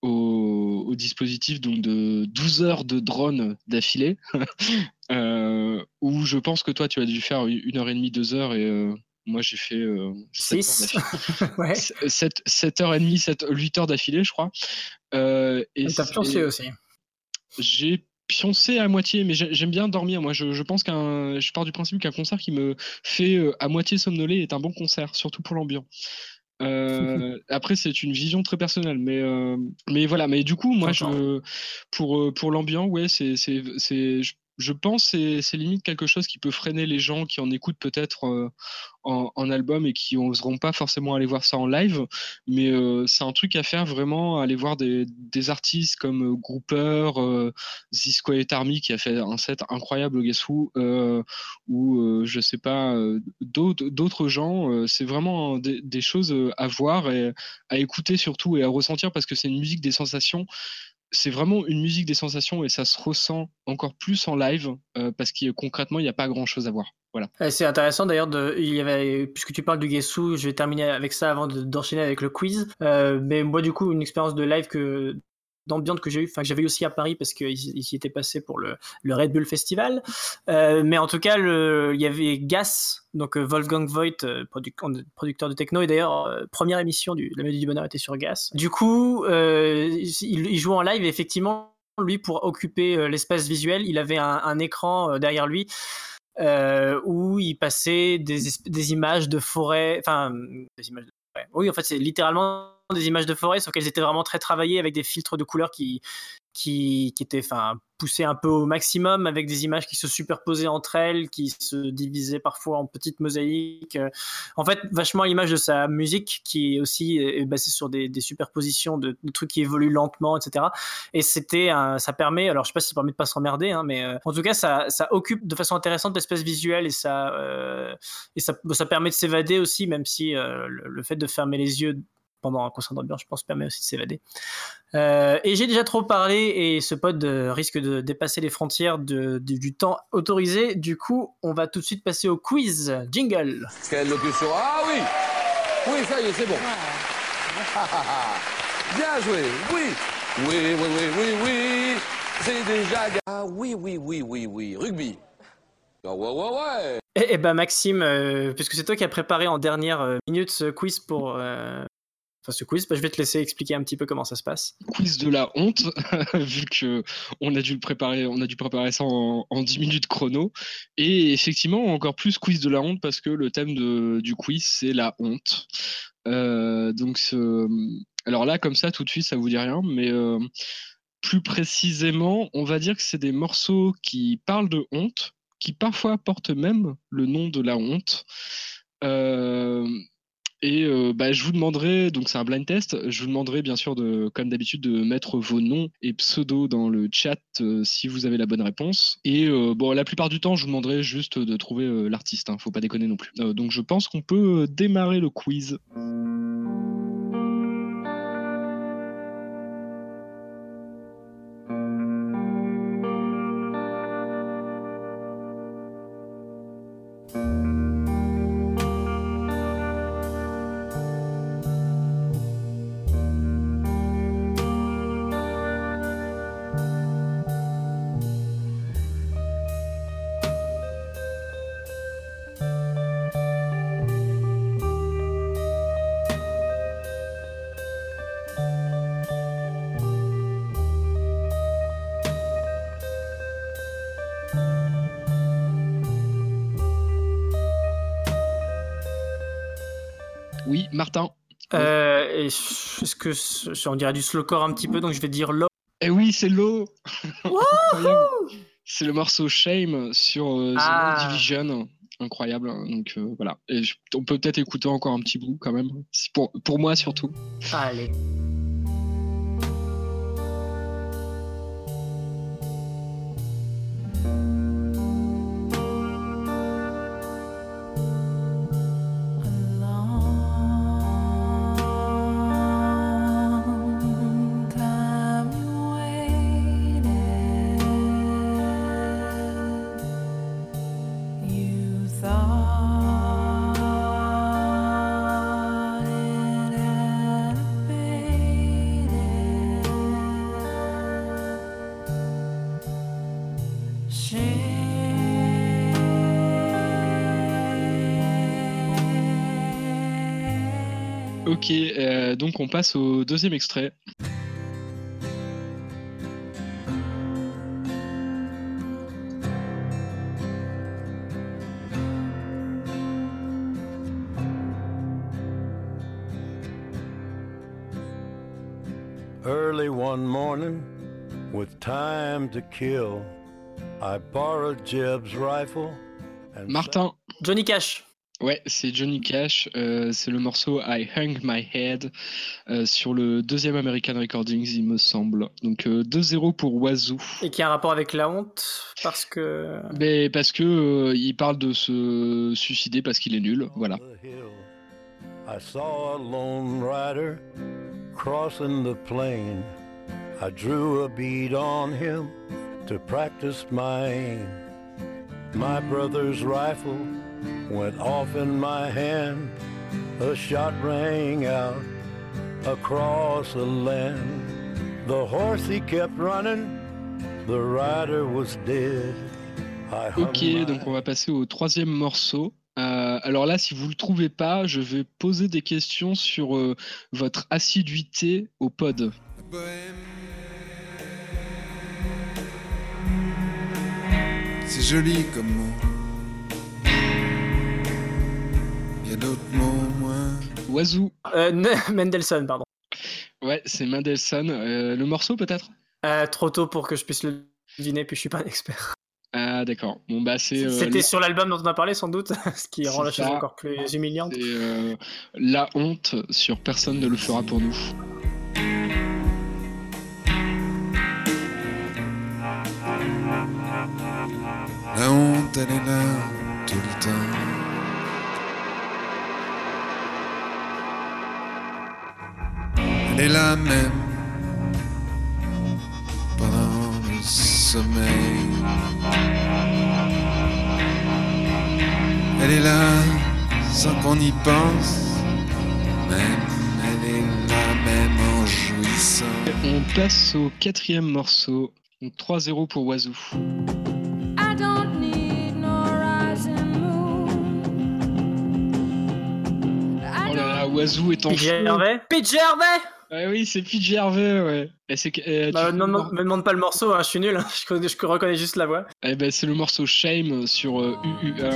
au, au, dispositif donc de 12 heures de drone d'affilée, où je pense que toi tu as dû faire une heure et demie, deux heures et euh, moi j'ai fait euh, 7 ouais. 7, 7 heures et demie, 7, 8 heures d'affilée, je crois. Euh, et t'as pioncé aussi. J'ai pioncé à moitié, mais j'aime bien dormir. Moi, je, je pense qu'un, je pars du principe qu'un concert qui me fait euh, à moitié somnoler est un bon concert, surtout pour l'ambiance. Euh, après, c'est une vision très personnelle, mais euh, mais voilà. Mais du coup, moi, je pour euh, pour l'ambiance, ouais, c'est je pense que c'est limite quelque chose qui peut freiner les gens qui en écoutent peut-être euh, en, album et qui n'oseront pas forcément aller voir ça en live. Mais euh, c'est un truc à faire vraiment, aller voir des, artistes comme euh, Grouper, euh, Quiet Army qui a fait un set incroyable au Guess Who, ou je sais pas, d'autres gens. c'est vraiment des, choses à voir et à écouter surtout et à ressentir parce que c'est une musique des sensations c'est vraiment une musique des sensations et ça se ressent encore plus en live euh, parce que concrètement, il n'y a pas grand chose à voir. Voilà. C'est intéressant d'ailleurs, puisque tu parles du Guessou, je vais terminer avec ça avant d'enchaîner avec le quiz. Euh, mais moi, du coup, une expérience de live que d'ambiance que j'ai eu, enfin que j'avais eu aussi à Paris parce qu'il s'y était passé pour le, Red Bull Festival. Euh, mais en tout cas, il y avait Gas, donc euh, Wolfgang Voigt, euh, producteur de techno, et d'ailleurs première émission du La Mélodie du Bonheur était sur Gas. Du coup, il, il joue en live et effectivement, lui pour occuper l'espace visuel, il avait un, écran derrière lui. Où il passait des, des images de forêt, enfin des images Oui, en fait, c'est littéralement des images de forêt, sauf qu'elles étaient vraiment très travaillées avec des filtres de couleurs qui, étaient poussés un peu au maximum, avec des images qui se superposaient entre elles, qui se divisaient parfois en petites mosaïques. En fait, vachement l'image de sa musique, qui est aussi est basée sur des, superpositions de, trucs qui évoluent lentement, etc. Et c'était, ça permet, alors je sais pas si ça permet de pas s'emmerder, hein, mais euh, en tout cas, ça, ça occupe de façon intéressante l'espace visuelle et ça, euh, et ça, ça permet de s'évader aussi, même si euh, le fait de fermer les yeux pendant un concert d'ambiance, je pense, permet aussi de s'évader. Euh, et j'ai déjà trop parlé et ce pod euh, risque de dépasser les frontières de, de, du temps autorisé. Du coup, on va tout de suite passer au quiz. Jingle. Quelle locution Ah oui Oui, ça y est, c'est bon. Bien joué, oui Oui, oui, oui, oui, oui C'est déjà... Ah oui, oui, oui, oui, oui, rugby ah ouais, ouais, ouais. Et, et ben Maxime, euh, puisque c'est toi qui as préparé en dernière minute ce quiz pour, euh, ce quiz, je vais te laisser expliquer un petit peu comment ça se passe. Quiz de la honte, vu que on a dû le préparer, on a dû préparer ça en, en 10 minutes chrono. Et effectivement, encore plus quiz de la honte parce que le thème du quiz c'est la honte. Euh, donc, alors là, comme ça, tout de suite, ça vous dit rien, mais euh, plus précisément, on va dire que c'est des morceaux qui parlent de honte, qui parfois portent même le nom de la honte. Euh, et euh, bah, je vous demanderai, donc c'est un blind test, je vous demanderai bien sûr, de, comme d'habitude, de mettre vos noms et pseudos dans le chat euh, si vous avez la bonne réponse. Et euh, bon, la plupart du temps, je vous demanderai juste de trouver l'artiste, hein, faut pas déconner non plus. Donc je pense qu'on peut démarrer le quiz. Que on dirait du slowcore un petit peu, donc je vais dire low. Eh oui, c'est low. c'est le morceau Shame sur euh, The ah. Division. incroyable. hein, Donc euh, voilà. Et je- on peut peut-être écouter encore un petit bout quand même. Pour, pour moi surtout. Allez. Ok, euh, donc on passe au deuxième extrait. Early one morning, with time to kill, I borrowed Jeb's rifle and Martin. Johnny Cash. Ouais, c'est Johnny Cash. euh, c'est le morceau I Hung My Head euh, sur le deuxième American Recordings, il me semble. Donc euh, 2-0 pour Wazoo. Et qui a un rapport avec la honte, parce que... Mais parce que euh, il parle de se suicider parce qu'il est nul. Voilà. I saw a lone rider crossing the plain. I drew a bead on him to practice my aim. My brother's rifle went off in my hand. A shot rang out across the land. The horse he kept running, the rider was dead. Ok, donc on va passer au troisième morceau. Euh, alors là, si vous le trouvez pas, je vais poser des questions sur euh, votre assiduité au pod. C'est joli comme mot. Il y a d'autres mots moins. Wazoo. Euh, Mendelssohn, pardon. Ouais, c'est Mendelssohn. Euh, le morceau peut-être? Euh, trop tôt pour que je puisse le deviner, puis je suis pas un expert. Ah d'accord. Bon bah c'est euh, C'était sur l'album dont on a parlé, sans doute, ce qui rend la chose encore plus humiliante. c'est, euh, la honte sur personne ne le fera pour nous. La honte, elle est là tout le temps. Elle est là même pendant le sommeil. Elle est là sans qu'on y pense. Même, elle est là même en jouissant. On passe au quatrième morceau. Donc 3-0 pour Wazoo. I don't need no rising moon. I Oh est en feu. Gervais Pete Gervais Ah oui, c'est PJ Harvey, ouais. Euh, Bah, non, non, me demande pas le morceau, hein, je suis nul, hein, je, connais- je reconnais juste la voix. Eh ben, c'est le morceau Shame sur euh, UUR.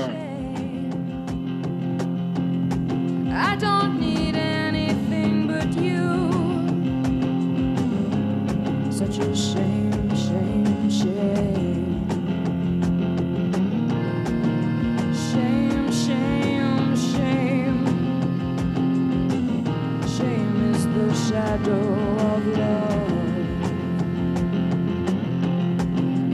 I don't need anything but you. Such a shame, shame. Shame, shadow of love.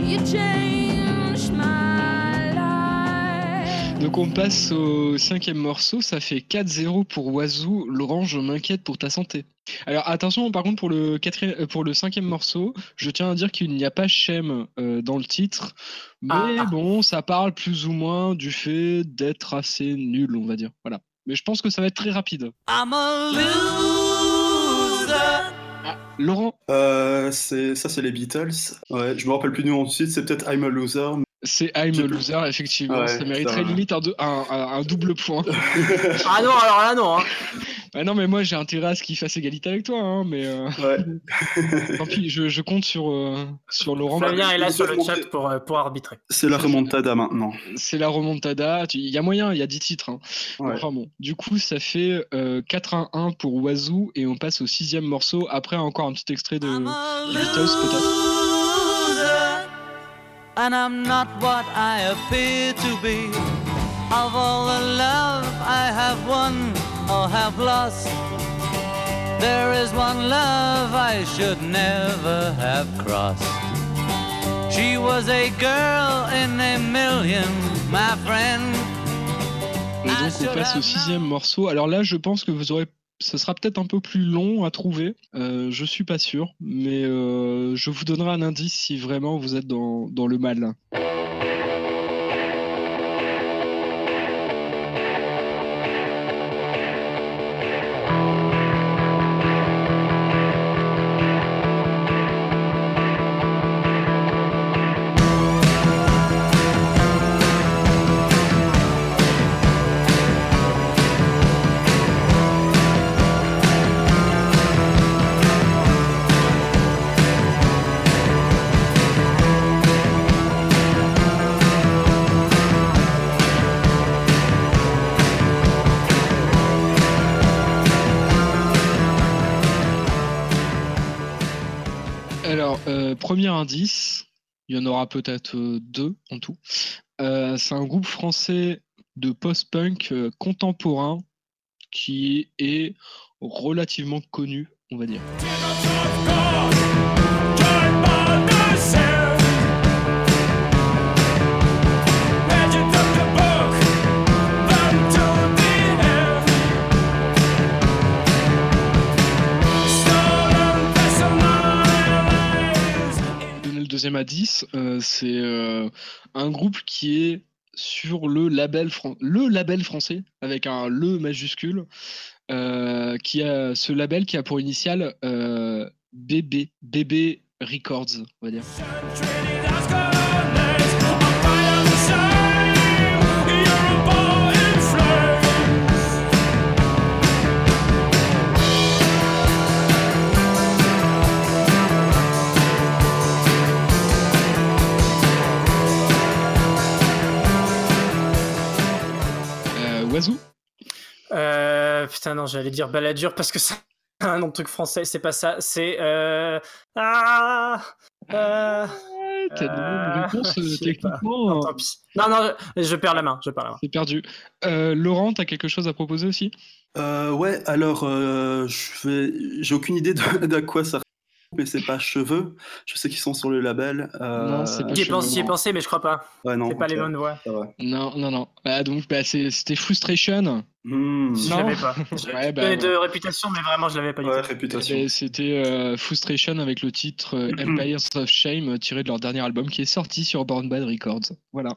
You changed my life. Donc on passe au cinquième morceau, ça fait 4-0 pour Wazoo. Laurent, je m'inquiète pour ta santé. Alors attention, par contre, pour le, quatrième, euh, pour le cinquième morceau, je tiens à dire qu'il n'y a pas Shame euh, dans le titre. Mais Ah. bon, ça parle plus ou moins du fait d'être assez nul, on va dire. Voilà. Mais je pense que ça va être très rapide. I'm a loser. Laurent, Euh, ça, c'est les Beatles. Ouais, je me rappelle plus du nom de suite. C'est peut-être I'm a Loser. C'est I'm a loser, effectivement. Ouais, ça mériterait ça- limite un, deux- un- un- un double point. Ah non, alors là, non. hein. Ah non, mais moi j'ai intérêt à ce qu'il fasse égalité avec toi, hein, mais euh, ouais. tant pis, je, je compte sur, euh, sur Laurent. Flavien est là sur le remonter. chat pour, euh, pour arbitrer. C'est la remontada maintenant. C'est la remontada. Il y a moyen, il y a 10 titres. hein. Ouais. Enfin bon, du coup, ça fait euh, 4-1-1 pour Wazoo et on passe au sixième morceau. Après, encore un petit extrait de Beatles, peut-être. And I'm not what I appear to be. of all the love I have won or have lost. There is one love I should never have crossed. She was a girl in a million, my friend. Et donc on passe au sixième morceau. Alors là, je pense que vous aurez, ce sera peut-être un peu plus long à trouver. Euh, je suis pas sûr, mais euh, je vous donnerai un indice si vraiment vous êtes dans, dans le mal. Y en aura peut-être euh, deux en tout. Euh, c'est un groupe français de post-punk euh, contemporain qui est relativement connu, on va dire. Deuxième indice, euh, c'est euh, un groupe qui est sur le label, fran- le label français, avec un le majuscule, euh, qui a ce label qui a pour initiale BB, BB Records, on va dire. Oiseau Euh, putain, non, j'allais dire baladure parce que c'est un nom de truc français, c'est pas ça. C'est. Euh... Ah euh... T'as une Euh, réponse euh, techniquement. Non, euh, tant pis. Non, non, je, je perds la main, je perds la main. C'est perdu. Euh, Laurent, t'as quelque chose à proposer aussi? Euh, ouais, alors, euh, je vais... j'ai aucune idée de, d'à quoi ça ressemble, mais c'est pas cheveux. Je sais qu'ils sont sur le label. euh, Non, c'est pas J'y ai pensé, mais je crois pas. Ouais, non, C'est pas les bonnes voix. Non, non, non. Ah, donc, bah, c'est- c'était Frustration. Hmm. Je Non. l'avais pas. Je Ouais, bah, connais de réputation, mais vraiment, je l'avais pas du Ouais, tout. réputation. Eh ben, C'était euh, Frustration avec le titre euh, Empires of Shame tiré de leur dernier album qui est sorti sur Born Bad Records. Voilà.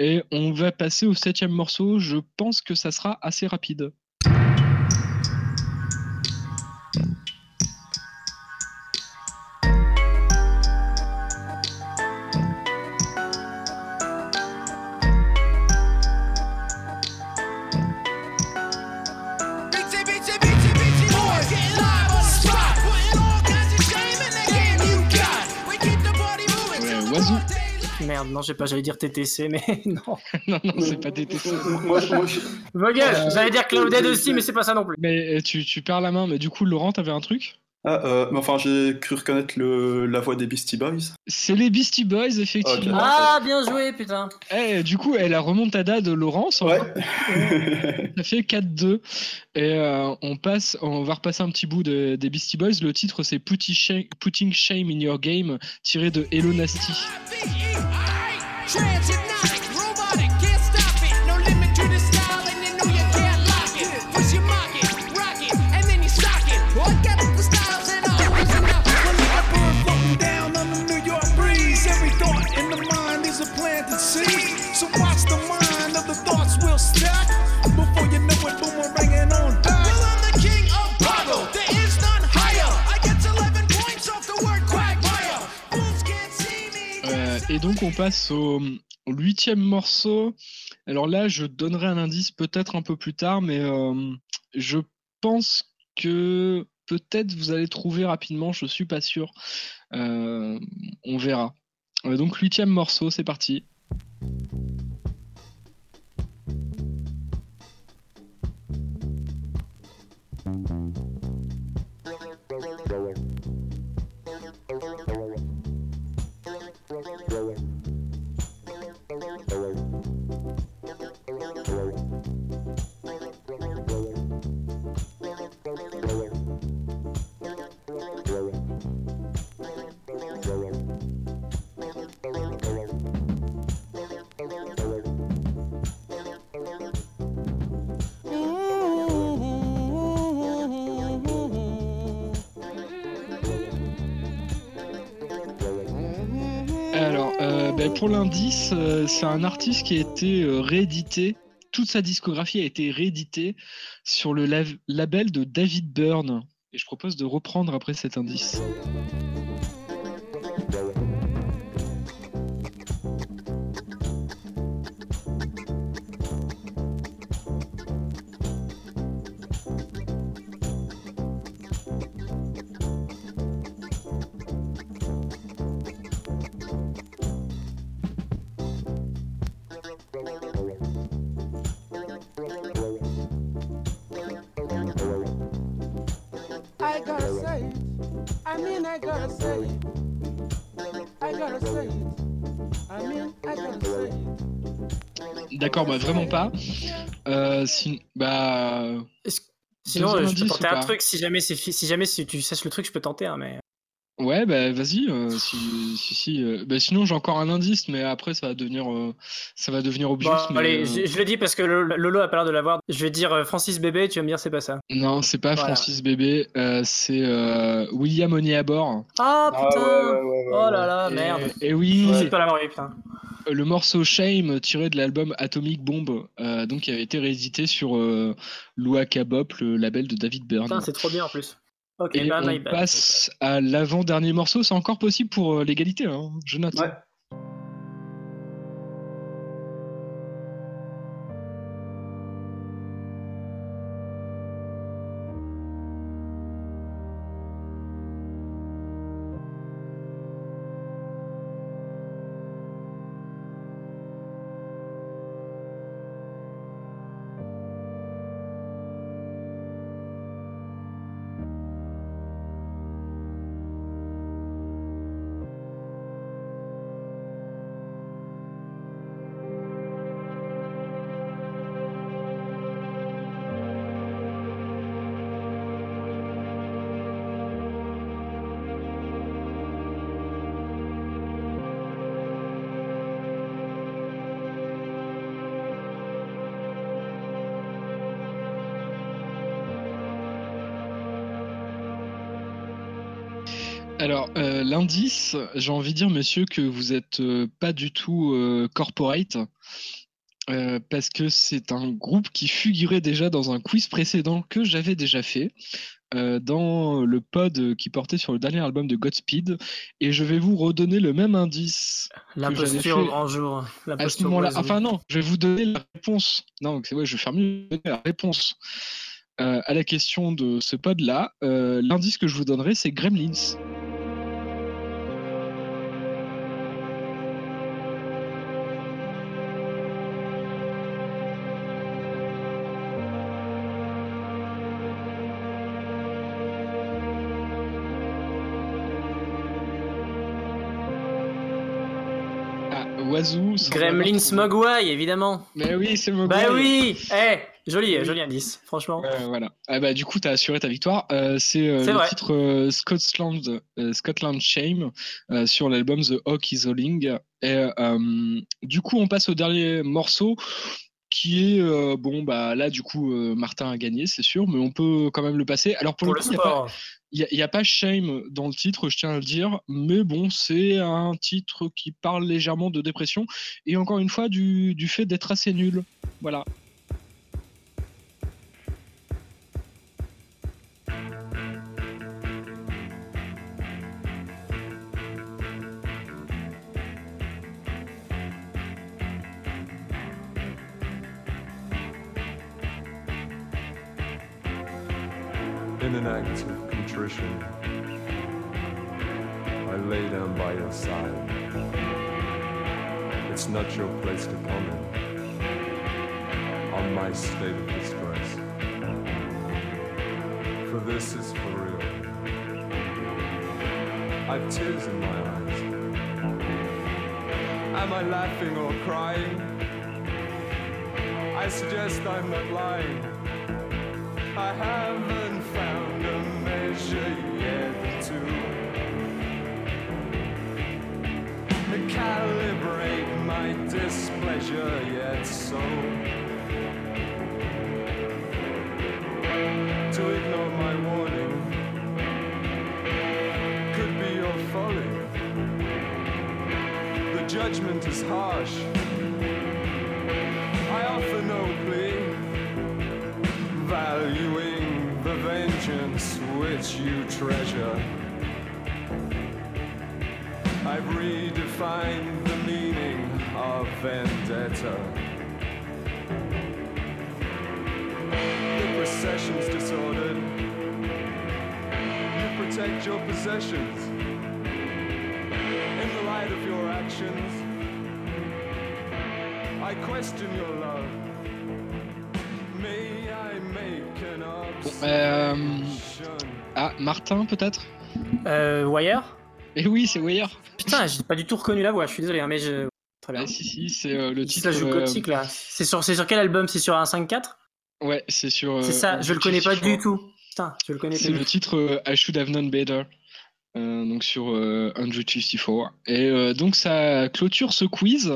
Et on va passer au septième morceau. Je pense que ça sera assez rapide. Merde, non, j'ai pas, j'allais dire TTC, mais non. non, non, c'est pas DTC. Moi, je- Vogel, j'allais dire Clouded aussi, mais c'est pas ça non plus. Mais euh, tu, tu perds la main. Mais du coup, Laurent, t'avais un truc? Ah, euh, mais enfin, j'ai cru reconnaître le... la voix des Beastie Boys. C'est les Beastie Boys, effectivement. Ah, bien joué, putain. Eh, du coup, elle a remontada de Laurent. ça Ouais. Ça fait 4-2. Et euh, on, passe, on va repasser un petit bout de- des Beastie Boys. Le titre, c'est Putting Shame, Putting Shame in Your Game, tiré de Hello Nasty. Et donc, on passe au, huitième morceau. Alors là, je donnerai un indice peut-être un peu plus tard, mais euh, je pense que peut-être vous allez trouver rapidement, je suis pas sûr. Euh, on verra. Euh, donc, huitième morceau, c'est parti. Ben, pour l'indice, euh, c'est un artiste qui a été euh, réédité. Toute sa discographie a été rééditée sur le label de David Byrne. Et je propose de reprendre après cet indice. Vraiment pas. Euh, si- bah, Sinon, je peux tenter un truc. Si jamais, si jamais si tu saches le truc, je peux tenter. hein, mais... ouais, bah vas-y. euh, si, si, si, euh, bah, sinon, j'ai encore un indice, mais après, ça va devenir, euh, ça va devenir obvious. Bon, mais, allez, euh, je, je le dis parce que Lo- Lolo a pas l'air de l'avoir. Je vais dire euh, Francis Bébé, tu vas me dire c'est pas ça. Non, c'est pas Voilà. Francis Bébé, euh, c'est euh, William Oniabor. Ah Ah, putain ouais, ouais, ouais, Oh ouais, là là, Et- merde Et, oui, C'est pas l'avoir eu, putain. le morceau Shame tiré de l'album Atomic Bomb, euh, donc qui avait été réédité sur euh, Luaka Bop, le label de David Byrne. Putain, c'est trop bien en plus. Ok, Et bah, on bad. passe à l'avant-dernier morceau, c'est encore possible pour euh, l'égalité, hein, je note. Ouais. Alors, euh, l'indice, j'ai envie de dire, monsieur, que vous êtes euh, pas du tout euh, corporate, parce que c'est un groupe qui figurait déjà dans un quiz précédent que j'avais déjà fait, dans le pod qui portait sur le dernier album de Godspeed, et je vais vous redonner le même indice. L'imposture j'avais au grand jour. À ce L'imposture moment-là, oiseau. enfin non, je vais vous donner la réponse. Non, c'est ouais, je vais faire mieux donner la réponse euh, à la question de ce pod-là. Euh, L'indice que je vous donnerai, c'est Gremlins. Trouvé. Mogwai, évidemment. Mais oui, c'est Mogwai. Bah oui Eh Joli, Oui. joli indice, franchement. Voilà. Ah bah, du coup, tu as assuré ta victoire. Euh, c'est euh, C'est le vrai. titre euh, Scotland, Scotland Shame sur l'album The Hawk is Howling. Et du coup, on passe au dernier morceau qui est euh, bon bah là du coup euh, Martin a gagné c'est sûr mais on peut quand même le passer. Alors pour, Pour le coup il n'y a, pas- sport. il y a- il y a pas shame dans le titre je tiens à le dire mais bon c'est un titre qui parle légèrement de dépression et encore une fois du, du fait d'être assez nul. Voilà an act of contrition, I lay down by your side. It's not your place to comment on my state of distress. For this is for real. I've tears in my eyes. Am I laughing or crying? I suggest I'm not lying. I haven't calibrate my displeasure yet. So to ignore my warning could be your folly. The judgment is harsh. I offer no plea, valuing the vengeance which you treasure. I've redefined the meaning of vendetta. The procession's disordered. You protect your possessions. In the light of your actions, I question your love. May I make an Euh, observation? Ah, Martin peut-être Euh, Wire Eh oui, c'est Wire. Putain, j'ai pas du tout reconnu la voix, je suis désolé, hein, mais je. Très bien. Ah, si, si, c'est euh, le titre. joue euh, gothique là. C'est sur, c'est sur quel album? C'est sur un 5-4 Ouais, c'est sur. C'est euh, ça, je le connais pas du tout. Putain, je le connais C'est pas. le titre euh, I Should Have Known Better. Euh, donc sur euh, 154 et euh, donc ça clôture ce quiz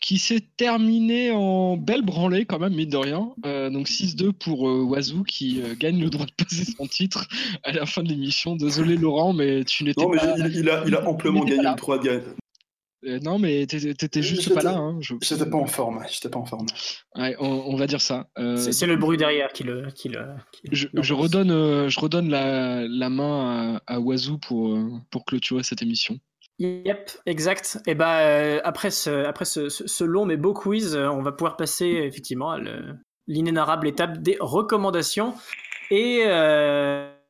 qui s'est terminé en belle branlée quand même mine de rien. Euh, donc 6-2 pour euh, Wazoo qui euh, gagne le droit de poser son titre à la fin de l'émission. Désolé Laurent mais tu n'étais Non, mais pas il, il a, il a amplement gagné le droit de gagner. Euh, non mais t'étais juste pas là hein, je- J'étais pas en forme. J'étais pas en forme. Ouais, on, on va dire ça Euh, C'est le bruit derrière qui le. Qui le qui- Je, je redonne, euh, je redonne la, la main à, à Wazoo pour, euh, pour clôturer cette émission. Yep, exact. Et bah euh, après ce, après ce, ce- ce long mais beau quiz, euh, on va pouvoir passer effectivement à le- l'inénarrable étape des recommandations. Et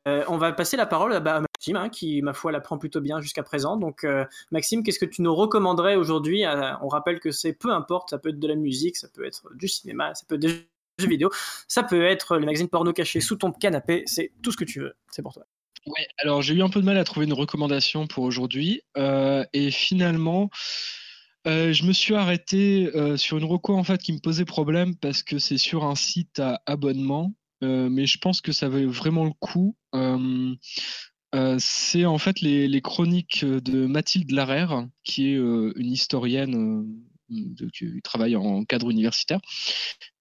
euh, on va passer la parole à, bah, Maxime, hein, qui ma foi la prend plutôt bien jusqu'à présent. Donc euh, Maxime, qu'est-ce que tu nous recommanderais aujourd'hui On rappelle que c'est peu importe, ça peut être de la musique, ça peut être du cinéma, ça peut être des jeux vidéo, ça peut être le magazine porno caché sous ton canapé, c'est tout ce que tu veux, c'est pour toi. Ouais, alors j'ai eu un peu de mal à trouver une recommandation pour aujourd'hui. euh, et finalement, je me suis arrêté sur une reco en fait qui me posait problème parce que c'est sur un site à abonnement. Euh, mais je pense que ça valait vraiment le coup. Euh, euh, c'est en fait les, chroniques de Mathilde Larère, qui est une historienne qui travaille en cadre universitaire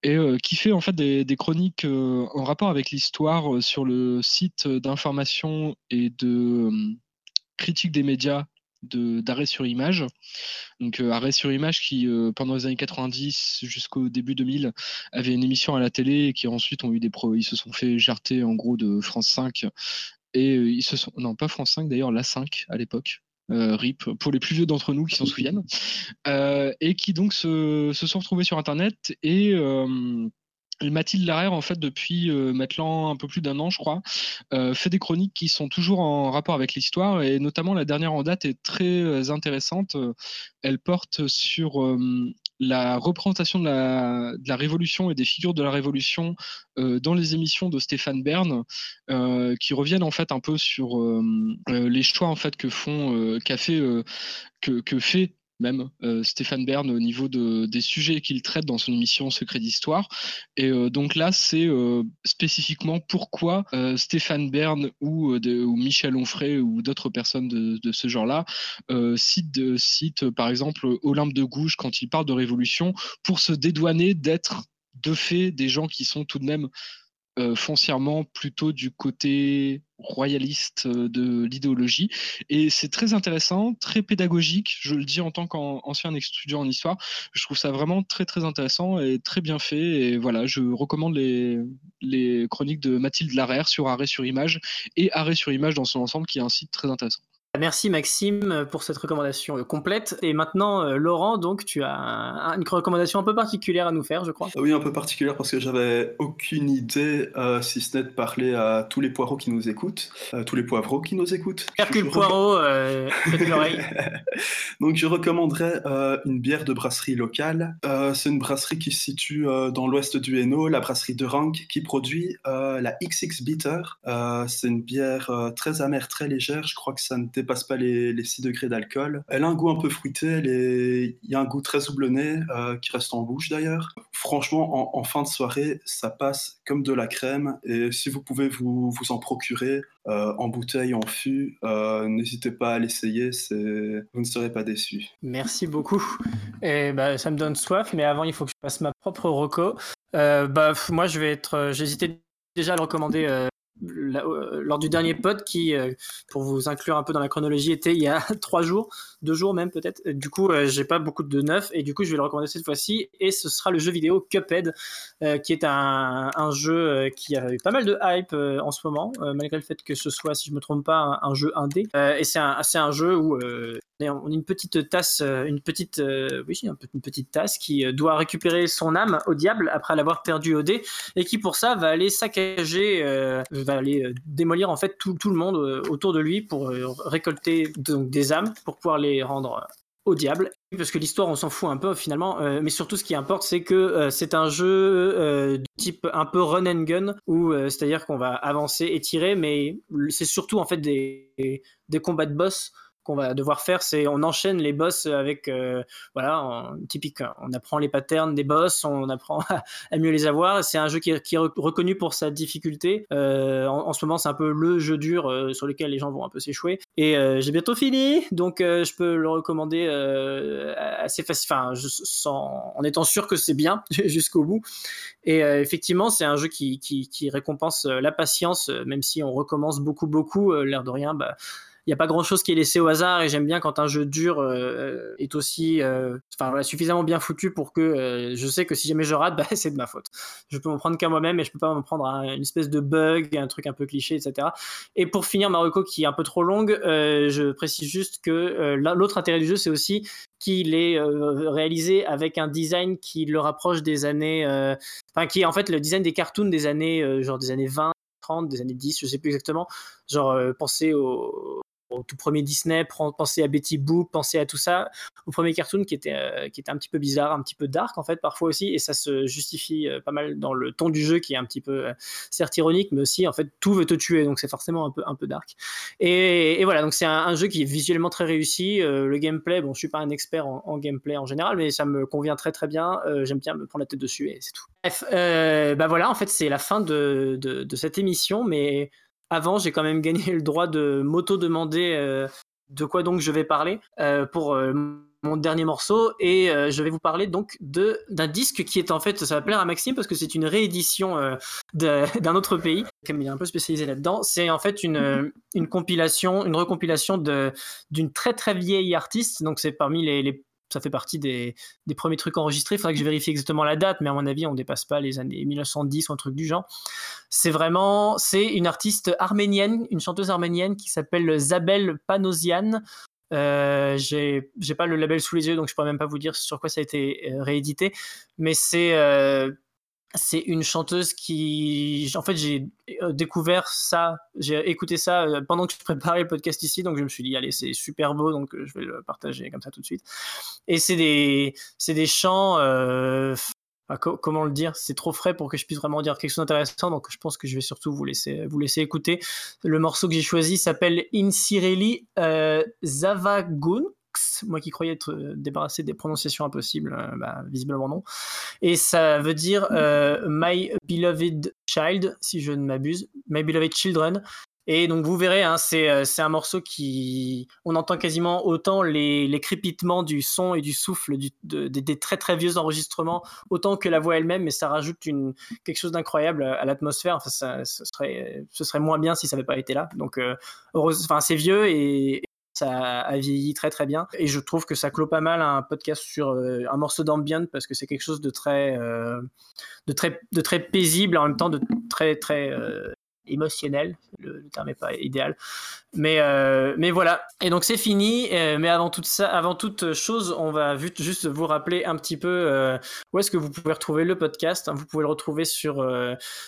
et qui fait en fait des, chroniques en rapport avec l'histoire sur le site d'information et de critique des médias d'arrêt sur image. Donc euh, arrêt sur image qui euh, pendant les années 90 jusqu'au début 2000 avait une émission à la télé et qui ensuite ont eu des pro ils se sont fait jarter en gros de France 5 et euh, ils se sont non pas France 5 d'ailleurs la 5 à l'époque RIP pour les plus vieux d'entre nous qui s'en souviennent et qui donc se, sont retrouvés sur internet et Mathilde Larère, en fait, depuis euh, maintenant un peu plus d'un an, je crois, euh, fait des chroniques qui sont toujours en rapport avec l'histoire et notamment la dernière en date est très euh, intéressante. Elle porte sur la représentation de la, Révolution et des figures de la Révolution dans les émissions de Stéphane Bern, qui reviennent en fait un peu sur les choix en fait que font, qu'a fait, que fait même euh, Stéphane Bern au niveau de, des sujets qu'il traite dans son émission Secret d'Histoire. Et euh, donc là, c'est euh, spécifiquement pourquoi Stéphane Bern ou, Michel Onfray ou d'autres personnes de, ce genre-là citent, citent, par exemple Olympe de Gouges quand il parle de révolution pour se dédouaner d'être de fait des gens qui sont tout de même euh, foncièrement plutôt du côté royaliste euh, de l'idéologie. Et c'est très intéressant, très pédagogique, je le dis en tant qu'ancien étudiant en histoire. Je trouve ça vraiment très très intéressant et très bien fait. Et voilà, je recommande les, les chroniques de Mathilde Larère sur Arrêt sur Image et Arrêt sur Image dans son ensemble, qui est un site très intéressant. Merci Maxime pour cette recommandation euh, complète. Et maintenant, euh, Laurent, donc tu as un- une recommandation un peu particulière à nous faire, je crois. Oui, un peu particulière parce que j'avais aucune idée, euh, si ce n'est de parler à tous les poireaux qui nous écoutent, euh, tous les poivreaux qui nous écoutent. Hercule Poirot, euh, l'oreille. Donc je recommanderais une bière de brasserie locale. C'est une brasserie qui se situe dans l'ouest du Hainaut, la brasserie de Rank, qui produit la XX Bitter. C'est une bière très amère, très légère. Je crois que ça ne dépasse pas les, les 6 degrés d'alcool. Elle a un goût un peu fruité. Il y a un goût très houblonné euh, qui reste en bouche d'ailleurs. Franchement, en, fin de soirée, ça passe comme de la crème. Et si vous pouvez vous, vous en procurer euh, en bouteille, en fût, euh, n'hésitez pas à l'essayer. Vous ne serez pas déçus. Merci beaucoup. Et bah, ça me donne soif, mais avant, il faut que je fasse ma propre reco. Bah, moi, je vais être. J'hésitais déjà à le recommander euh, lors du dernier pod qui, euh, pour vous inclure un peu dans la chronologie, était il y a trois jours, deux jours même peut-être. Du coup, euh, j'ai pas beaucoup de neuf et du coup, je vais le recommander cette fois-ci. Et ce sera le jeu vidéo Cuphead, qui est un, jeu qui a eu pas mal de hype en ce moment, malgré le fait que ce soit, si je me trompe pas, un, jeu indé. Et c'est un, un jeu où on a une petite tasse, une petite, oui, une petite tasse qui doit récupérer son âme au diable après l'avoir perdu au dé et qui pour ça va aller saccager, va aller euh, démolir en fait tout, le monde euh, autour de lui pour euh, récolter donc des âmes pour pouvoir les rendre au diable. Parce que l'histoire, on s'en fout un peu finalement, mais surtout ce qui importe, c'est que c'est un jeu de type un peu run and gun, où c'est-à-dire qu'on va avancer et tirer, mais c'est surtout en fait des, des combats de boss qu'on va devoir faire, c'est on enchaîne les boss avec euh, voilà, en, typique, on apprend les patterns des boss, on apprend à, mieux les avoir. C'est un jeu qui est, reconnu pour sa difficulté. Euh, en, ce moment, c'est un peu le jeu dur euh, sur lequel les gens vont un peu s'échouer. Et euh, j'ai bientôt fini, donc euh, je peux le recommander assez facile, enfin, en étant sûr que c'est bien jusqu'au bout. Et effectivement, c'est un jeu qui, qui, qui récompense la patience, même si on recommence beaucoup, beaucoup, l'air de rien. Bah, il n'y a pas grand chose qui est laissé au hasard et j'aime bien quand un jeu dur euh, est aussi euh, voilà, suffisamment bien foutu pour que euh, je sais que si jamais je rate, bah, c'est de ma faute. Je peux m'en prendre qu'à moi-même et je peux pas m'en prendre à une espèce de bug, un truc un peu cliché, etc. Et pour finir, Marocco qui est un peu trop longue, euh, je précise juste que euh, l'autre intérêt du jeu, c'est aussi qu'il est euh, réalisé avec un design qui le rapproche des années, euh, enfin qui est en fait le design des cartoons des années, euh, genre des années 20, 30, des années 10, je sais plus exactement. Genre euh, pensez au, au tout premier Disney, pensez à Betty Boop, pensez à tout ça, au premier cartoon qui était, euh, qui était un petit peu bizarre, un petit peu dark en fait parfois aussi, et ça se justifie euh, pas mal dans le ton du jeu qui est un petit peu euh, certes ironique, mais aussi en fait tout veut te tuer, donc c'est forcément un peu, un peu dark. Et, voilà, donc c'est un, jeu qui est visuellement très réussi, le gameplay, bon je suis pas un expert en, gameplay en général, mais ça me convient très très bien, j'aime bien me prendre la tête dessus et c'est tout. Bref, bah voilà, en fait c'est la fin de, de, de cette émission, mais avant, j'ai quand même gagné le droit de m'auto-demander euh, de quoi donc je vais parler euh, pour euh, mon dernier morceau. Et euh, je vais vous parler donc de d'un disque qui est en fait ça va plaire à Maxime parce que c'est une réédition euh, d'un autre pays comme il est un peu spécialisé là-dedans. C'est en fait une euh, une compilation une recompilation de d'une très très vieille artiste. Donc c'est parmi les, les ça fait partie des, premiers trucs enregistrés. Il faudrait que je vérifie exactement la date, mais à mon avis, on dépasse pas les années 1910 ou un truc du genre. C'est vraiment, c'est une artiste arménienne, une chanteuse arménienne qui s'appelle Zabel Panosian. Euh, j'ai pas le label sous les yeux, donc je pourrais même pas vous dire sur quoi ça a été euh, réédité, mais c'est euh, c'est une chanteuse qui, en fait, j'ai euh, découvert ça, j'ai écouté ça euh, pendant que je préparais le podcast ici, donc je me suis dit, allez, c'est super beau, donc euh, je vais le partager comme ça tout de suite. Et c'est des, c'est des chants, euh, comment le dire, c'est trop frais pour que je puisse vraiment dire quelque chose d'intéressant, donc je pense que je vais surtout vous laisser, vous laisser écouter. Le morceau que j'ai choisi s'appelle Insireli euh, Zavagunks, moi qui croyais être euh, débarrassé des prononciations impossibles, euh, bah, visiblement non. Et ça veut dire euh, My Beloved Child, si je ne m'abuse, My Beloved Children. Et donc vous verrez, hein, c'est un morceau qui... On entend quasiment autant les, les crépitements du son et du souffle du, de- des- des très très vieux enregistrements, autant que la voix elle-même, mais ça rajoute une, quelque chose d'incroyable à, l'atmosphère. Enfin, ça, ce, serait, ce serait moins bien si ça n'avait pas été là. Donc euh, enfin, c'est vieux et, ça a vieilli très très bien. Et je trouve que ça clôt pas mal un podcast sur euh, un morceau d'ambient parce que c'est quelque chose de très euh, de très de très paisible en même temps de très très euh, émotionnel le, terme est pas idéal. Mais euh, mais voilà. Et donc c'est fini. Euh, mais avant tout ça avant toute chose on va juste vous rappeler un petit peu euh, où est-ce que vous pouvez retrouver le podcast. Vous pouvez le retrouver sur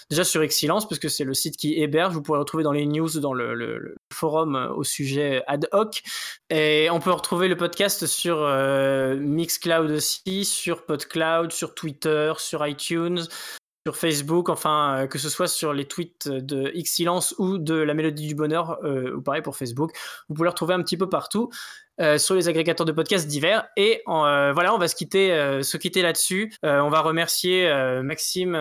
déjà sur Excellence parce que c'est le site qui héberge. Vous pouvez le retrouver dans les news dans le, forum au sujet ad hoc. Et on peut retrouver le podcast sur Mixcloud aussi sur PodCloud sur Twitter sur iTunes sur Facebook, enfin, euh, que ce soit sur les tweets de X-Silence ou de la Mélodie du Bonheur, euh, ou pareil pour Facebook. Vous pouvez le retrouver un petit peu partout euh, sur les agrégateurs de podcasts divers. Et voilà, on va se quitter, se quitter là-dessus. On va remercier Maxime,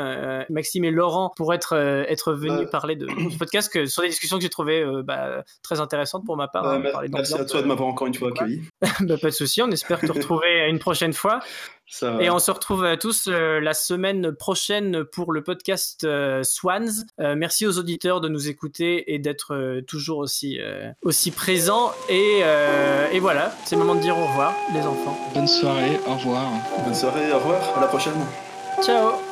Maxime et Laurent pour être, être venus parler de, du podcast, que, sur des discussions que j'ai trouvées bah, très intéressantes pour ma part. Hein, merci à toi de m'avoir encore une fois accueilli. bah, pas de souci, on espère te retrouver une prochaine fois. Ça. Et on se retrouve euh, tous euh, la semaine prochaine pour le podcast euh, Swans. Euh, merci aux auditeurs de nous écouter et d'être euh, toujours aussi, euh, aussi présents. Et, euh, et voilà, c'est le moment de dire au revoir, les enfants. Bonne soirée, au revoir. Bonne soirée, au revoir, à la prochaine. Ciao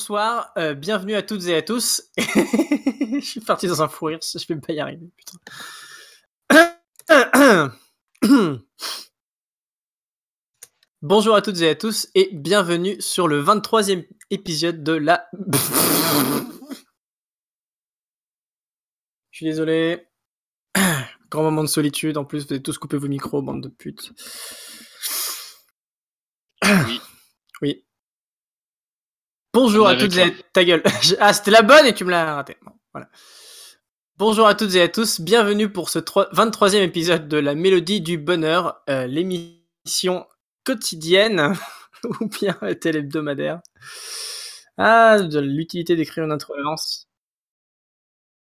bonsoir, euh, bienvenue à toutes et à tous. je suis parti dans un fou rire, je vais pas y arriver. Bonjour à toutes et à tous et bienvenue sur le 23e épisode de la... je suis désolé. Grand moment de solitude, en plus vous avez tous coupé vos micros, bande de putes. Oui. Oui. Bonjour On à toutes et à... Ta gueule. Ah, c'était la bonne et tu me l'as raté. Bon, voilà. Bonjour à toutes et à tous. Bienvenue pour ce troi- 23e épisode de La Mélodie du Bonheur, euh, l'émission quotidienne ou bien est-elle hebdomadaire? Ah, de l'utilité d'écrire une intolérance.